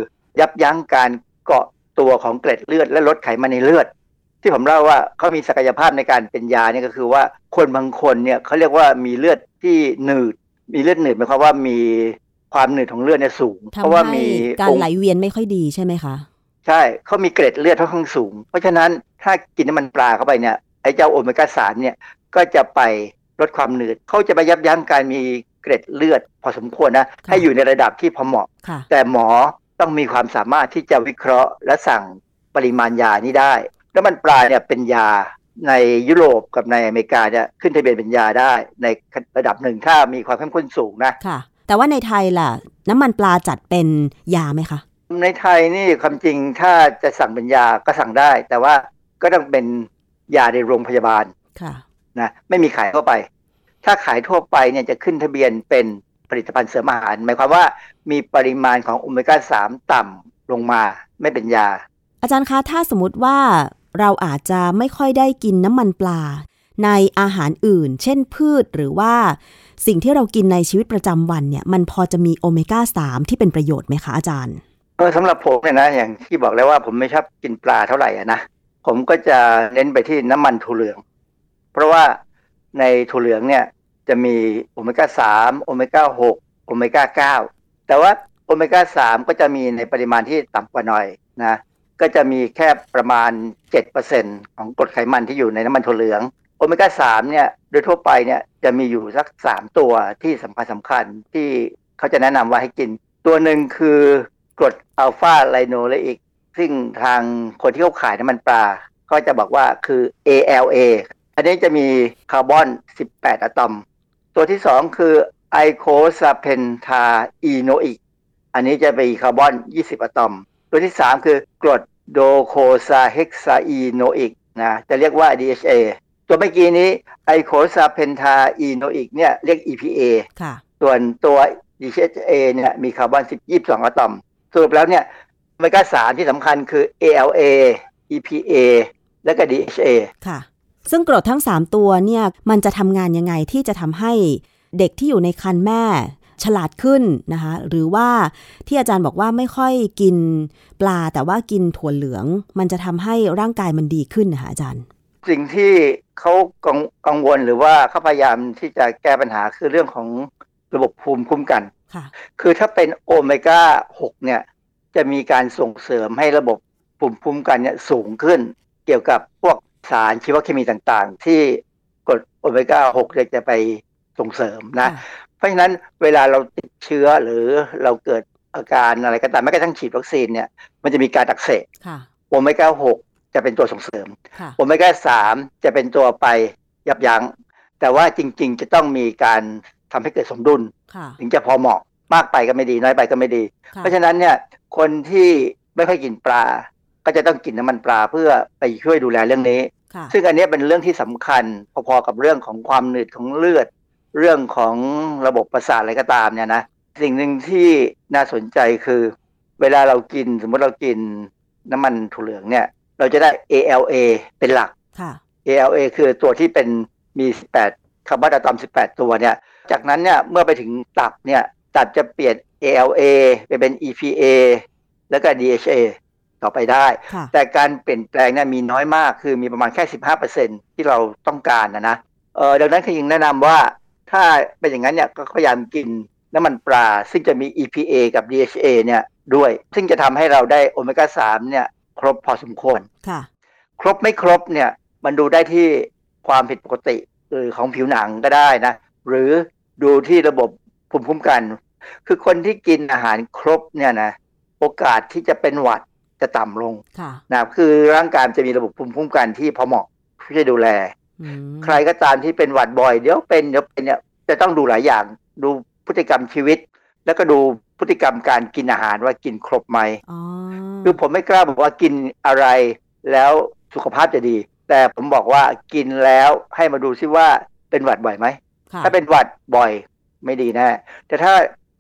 ยับยั้งการเกาะตัวของเกล็ดเลือดและลดไขมันในเลือด ที่ผมเล่าว่าเขามีศักยภาพในการเป็นยาเนี่ยก็คือว่าคนบางคนเนี่ยเขาเรียกว่ามีเลือดที่หนืด มีเลือดหนืดหมายความว่ามีความหนืดของเลือดเนี่ยสูง เพราะทำว่าให้มีการองค์ไหลเวียนไม่ค่อยดีใช่ไหมคะ ใช่เขามีเกล็ดเลือดค่อนข้างสูง เพราะฉะนั้นถ้ากินน้ำมันปลาเข้าไปเนี่ยไอ้เจ้าโอเมก้าสามเนี่ยก็จะไปลดความหนืดเขาจะไปยับยั้งการมีเกล็ดเลือดพอสมควรนะค่ะให้อยู่ในระดับที่พอเหมาะค่ะแต่หมอต้องมีความสามารถที่จะวิเคราะห์และสั่งปริมาณยานี้ได้ แล้วมันปลาเนี่ยเป็นยาในยุโรปกับในอเมริกาเนี่ยขึ้นทะเบียนเป็นยาได้ในระดับหนึ่งถ้ามีความเข้มข้นสูงนะค่ะ แต่ว่าในไทยล่ะ น้ำมันปลาจัดเป็นยาไหมคะ ในไทยนี่ความจริงถ้าจะสั่งเป็นยาก็สั่งได้ แต่ว่าก็ต้องเป็นยาในโรงพยาบาลค่ะนะไม่มีขายทั่วไป ถ้าขายทั่วไปเนี่ยจะขึ้นทะเบียนเป็นผลิตภัณฑ์เสริมอาหาร หมายความว่ามีปริมาณของโอเมก้าสามต่ำลงมาไม่เป็นยา อาจารย์คะถ้าสมมติว่าเราอาจจะไม่ค่อยได้กินน้ำมันปลา ในอาหารอื่น เช่นพืชหรือว่าสิ่งที่เรากินในชีวิตประจำวันเนี่ย มันพอจะมีโอเมก้า 3 ที่เป็นประโยชน์ไหมคะอาจารย์ เออสำหรับผมเนี่ยนะอย่างที่บอกแล้วว่าผมไม่ชอบกินปลาเท่าไหร่อะนะผมก็จะเน้นไปที่น้ำมันถั่วเหลือง เพราะว่าในถั่วเหลืองเนี่ยจะมีโอเมก้าสามโอเมก้าหกโอเมก้าเก้าแต่ว่าโอเมก้าสามก็จะมีในปริมาณที่ต่ำกว่าหน่อยนะก็จะมีแค่ประมาณ 7%ของกรดไขมันที่อยู่ในน้ำมันถั่วเหลือง โอเมก้าสามเนี่ยโดยทั่วไปเนี่ยจะมีอยู่สักสามตัวที่สำคัญสำคัญที่เขาจะแนะนำว่าให้กิน ตัวหนึ่งคือ กรด alpha-linolenic ซึ่งทางคนที่เขาขายน้ำมันปลา ก็จะบอกว่าคือ ALA อันนี้จะมีคาร์บอน 18 อะตอม ตัวที่สองคือ eicosapentaenoic อันนี้จะมีคาร์บอน 20 อะตอม ตัวที่สามคือกรด docosahexaenoic นะจะเรียกว่า DHA ตัวเมื่อกี้นี้ eicosapentaenoic เนี่ยเรียก EPA ค่ะส่วนตัว DHA เนี่ยมีคาร์บอน10 22 อะตอม สรุปแล้วเนี่ยโอเมก้าสามที่สำคัญคือ ALA EPA และก็ DHA ค่ะ ซึ่งกรดทั้ง 3 ตัวเนี่ยมันจะทำงานยังไงที่จะทำให้เด็กที่อยู่ในครรภ์แม่ฉลาดขึ้นนะคะ หรือว่าที่อาจารย์บอกว่าไม่ค่อยกินปลาแต่ว่ากินถั่วเหลือง มันจะทำให้ร่างกายมันดีขึ้นนะคะอาจารย์ สิ่งที่เขากังกังวลหรือว่าเขาพยายามที่จะแก้ปัญหาคือเรื่องของ ระบบภูมิคุ้มกันค่ะคือถ้าเป็นโอเมก้า6เนี่ย จะมีการส่งเสริมให้ระบบภูมิคุ้มกันเนี่ยสูงขึ้น เกี่ยวกับพวกสารชีวเคมีต่างๆ ที่กรดโอเมก้า6เนี่ยจะไปส่งเสริมนะค่ะเพราะฉะนั้นเวลาเราติดเชื้อหรือเราเกิดอาการอะไรก็ตามแม้กระทั่งฉีดวัคซีนเนี่ย มันจะมีการอักเสบค่ะโอเมก้า6จะเป็นตัวส่งเสริมค่ะโอเมก้าสามจะเป็นตัวไปยับยัง้ง แต่ว่าจริงๆ จะต้องมีการ ทำให้เกิดสมดุลค่ะถึงจะพอเหมาะมากไปก็ไม่ดีน้อยไปก็ไม่ดีค่ะเพราะฉะนั้นเนี่ยคนที่ไม่ค่อยกินปลา ก็จะต้องกินน้ำมันปลาเพื่อไปช่วยดูแลเรื่องนี้ค่ะซึ่งอันเนี้ยเป็นเรื่องที่สำคัญพอๆกับเรื่องของความหนืดของเลือด เรื่องของระบบประสาทอะไรก็ตามเนี่ยนะสิ่งหนึ่งที่น่าสนใจคือ เวลาเรากินสมมติเรากินน้ำมันถั่วเหลืองเนี่ย เราจะได้ ALA เป็นหลักค่ะ ALA คือตัวที่เป็นมี 18 คาร์บอนอะตอม 18 ตัวเนี่ย จากนั้นเนี่ยเมื่อไปถึงตับเนี่ย ตับจะเปลี่ยน ALA ไปเป็น EPA แล้วก็ DHA ต่อไปได้ค่ะแต่การเปลี่ยนแปลงเนี่ยมีน้อยมากคือมีประมาณแค่ 15%ที่เราต้องการนะนะเออดังนั้นคือยังแนะนำว่าถ้าเป็นอย่างนั้นเนี่ยก็พยายามกินน้ำมันปลา ซึ่งจะมี EPA กับ DHA เนี่ยด้วย ซึ่งจะทำให้เราได้โอเมก้า 3 เนี่ย ครบพอสมควรค่ะครบไม่ครบเนี่ยมันดูได้ที่ความผิดปกติ หรือของผิวหนังก็ได้นะ หรือดูที่ระบบภูมิคุ้มกัน คือคนที่กินอาหารครบเนี่ยนะโอกาสที่จะเป็นหวัดจะต่ำลงค่ะนะคือร่างกายมันจะมีระบบภูมิคุ้มกันที่พอเหมาะที่จะดูแลอืมใครก็ตามที่เป็นหวัดบ่อยเดี๋ยวเป็นเดี๋ยวเป็นเนี่ยจะต้องดูหลายอย่างดูพฤติกรรมชีวิต แล้วก็ดูพฤติกรรมการกินอาหารว่ากินครบไหมอ๋อคือผมไม่กล้าบอกว่ากินอะไรแล้วสุขภาพจะดี แต่ผมบอกว่ากินแล้วให้มาดูซิว่าเป็นหวัดบ่อยไหมค่ะถ้าเป็นหวัดบ่อยไม่ดีแน่แต่ถ้า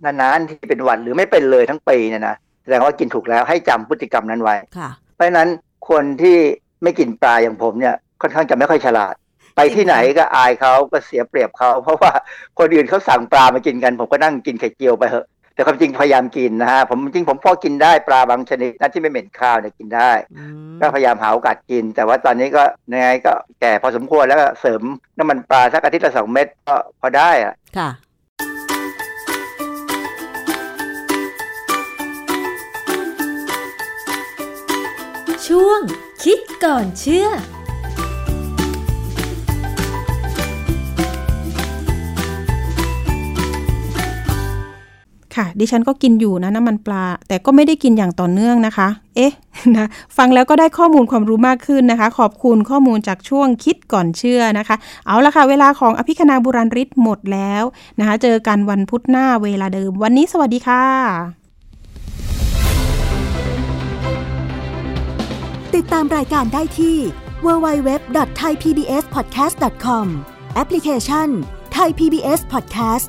นานๆที่เป็นหวัดหรือไม่เป็นเลยทั้งปีเนี่ยนะแสดงว่ากินถูกแล้วให้จำพฤติกรรมนั้นไว้ค่ะเพราะฉะนั้นคนที่ไม่กินปลาอย่างผมเนี่ยค่อนข้างจะไม่ค่อยฉลาด ไปที่ไหนก็อายเขาก็เสียเปรียบเขาเพราะว่าคนอื่นเขาสั่งปลามากินกัน ผมก็นั่งกินไข่เจียวไปเถอะ แต่ความจริงพยายามกินนะฮะผมจริงผมพอกินได้ปลาบางชนิดนะที่ไม่เหม็นข้าวเนี่ยกินได้อืมก็พยายามหาโอกาสกิน แต่ว่าตอนนี้ก็ยังไงก็แก่พอสมควรแล้วก็เสริมน้ำมันปลาสักอาทิตย์ละสองเม็ดก็พอได้อะค่ะช่วงคิดก่อนเชื่อ ค่ะ ดิฉันก็กินอยู่นะน้ำมันปลา แต่ก็ไม่ได้กินอย่างต่อเนื่องนะคะ เอ๊ะนะฟังแล้วก็ได้ข้อมูลความรู้มากขึ้นนะคะ ขอบคุณข้อมูลจากช่วงคิดก่อนเชื่อนะคะ เอาละค่ะ เวลาของอภิคณาบุราริศหมดแล้วนะคะ เจอกันวันพุธหน้าเวลาเดิม วันนี้สวัสดีค่ะ ติดตามรายการได้ที่ www.thaipbspodcast.com แอปพลิเคชัน Thai PBS Podcast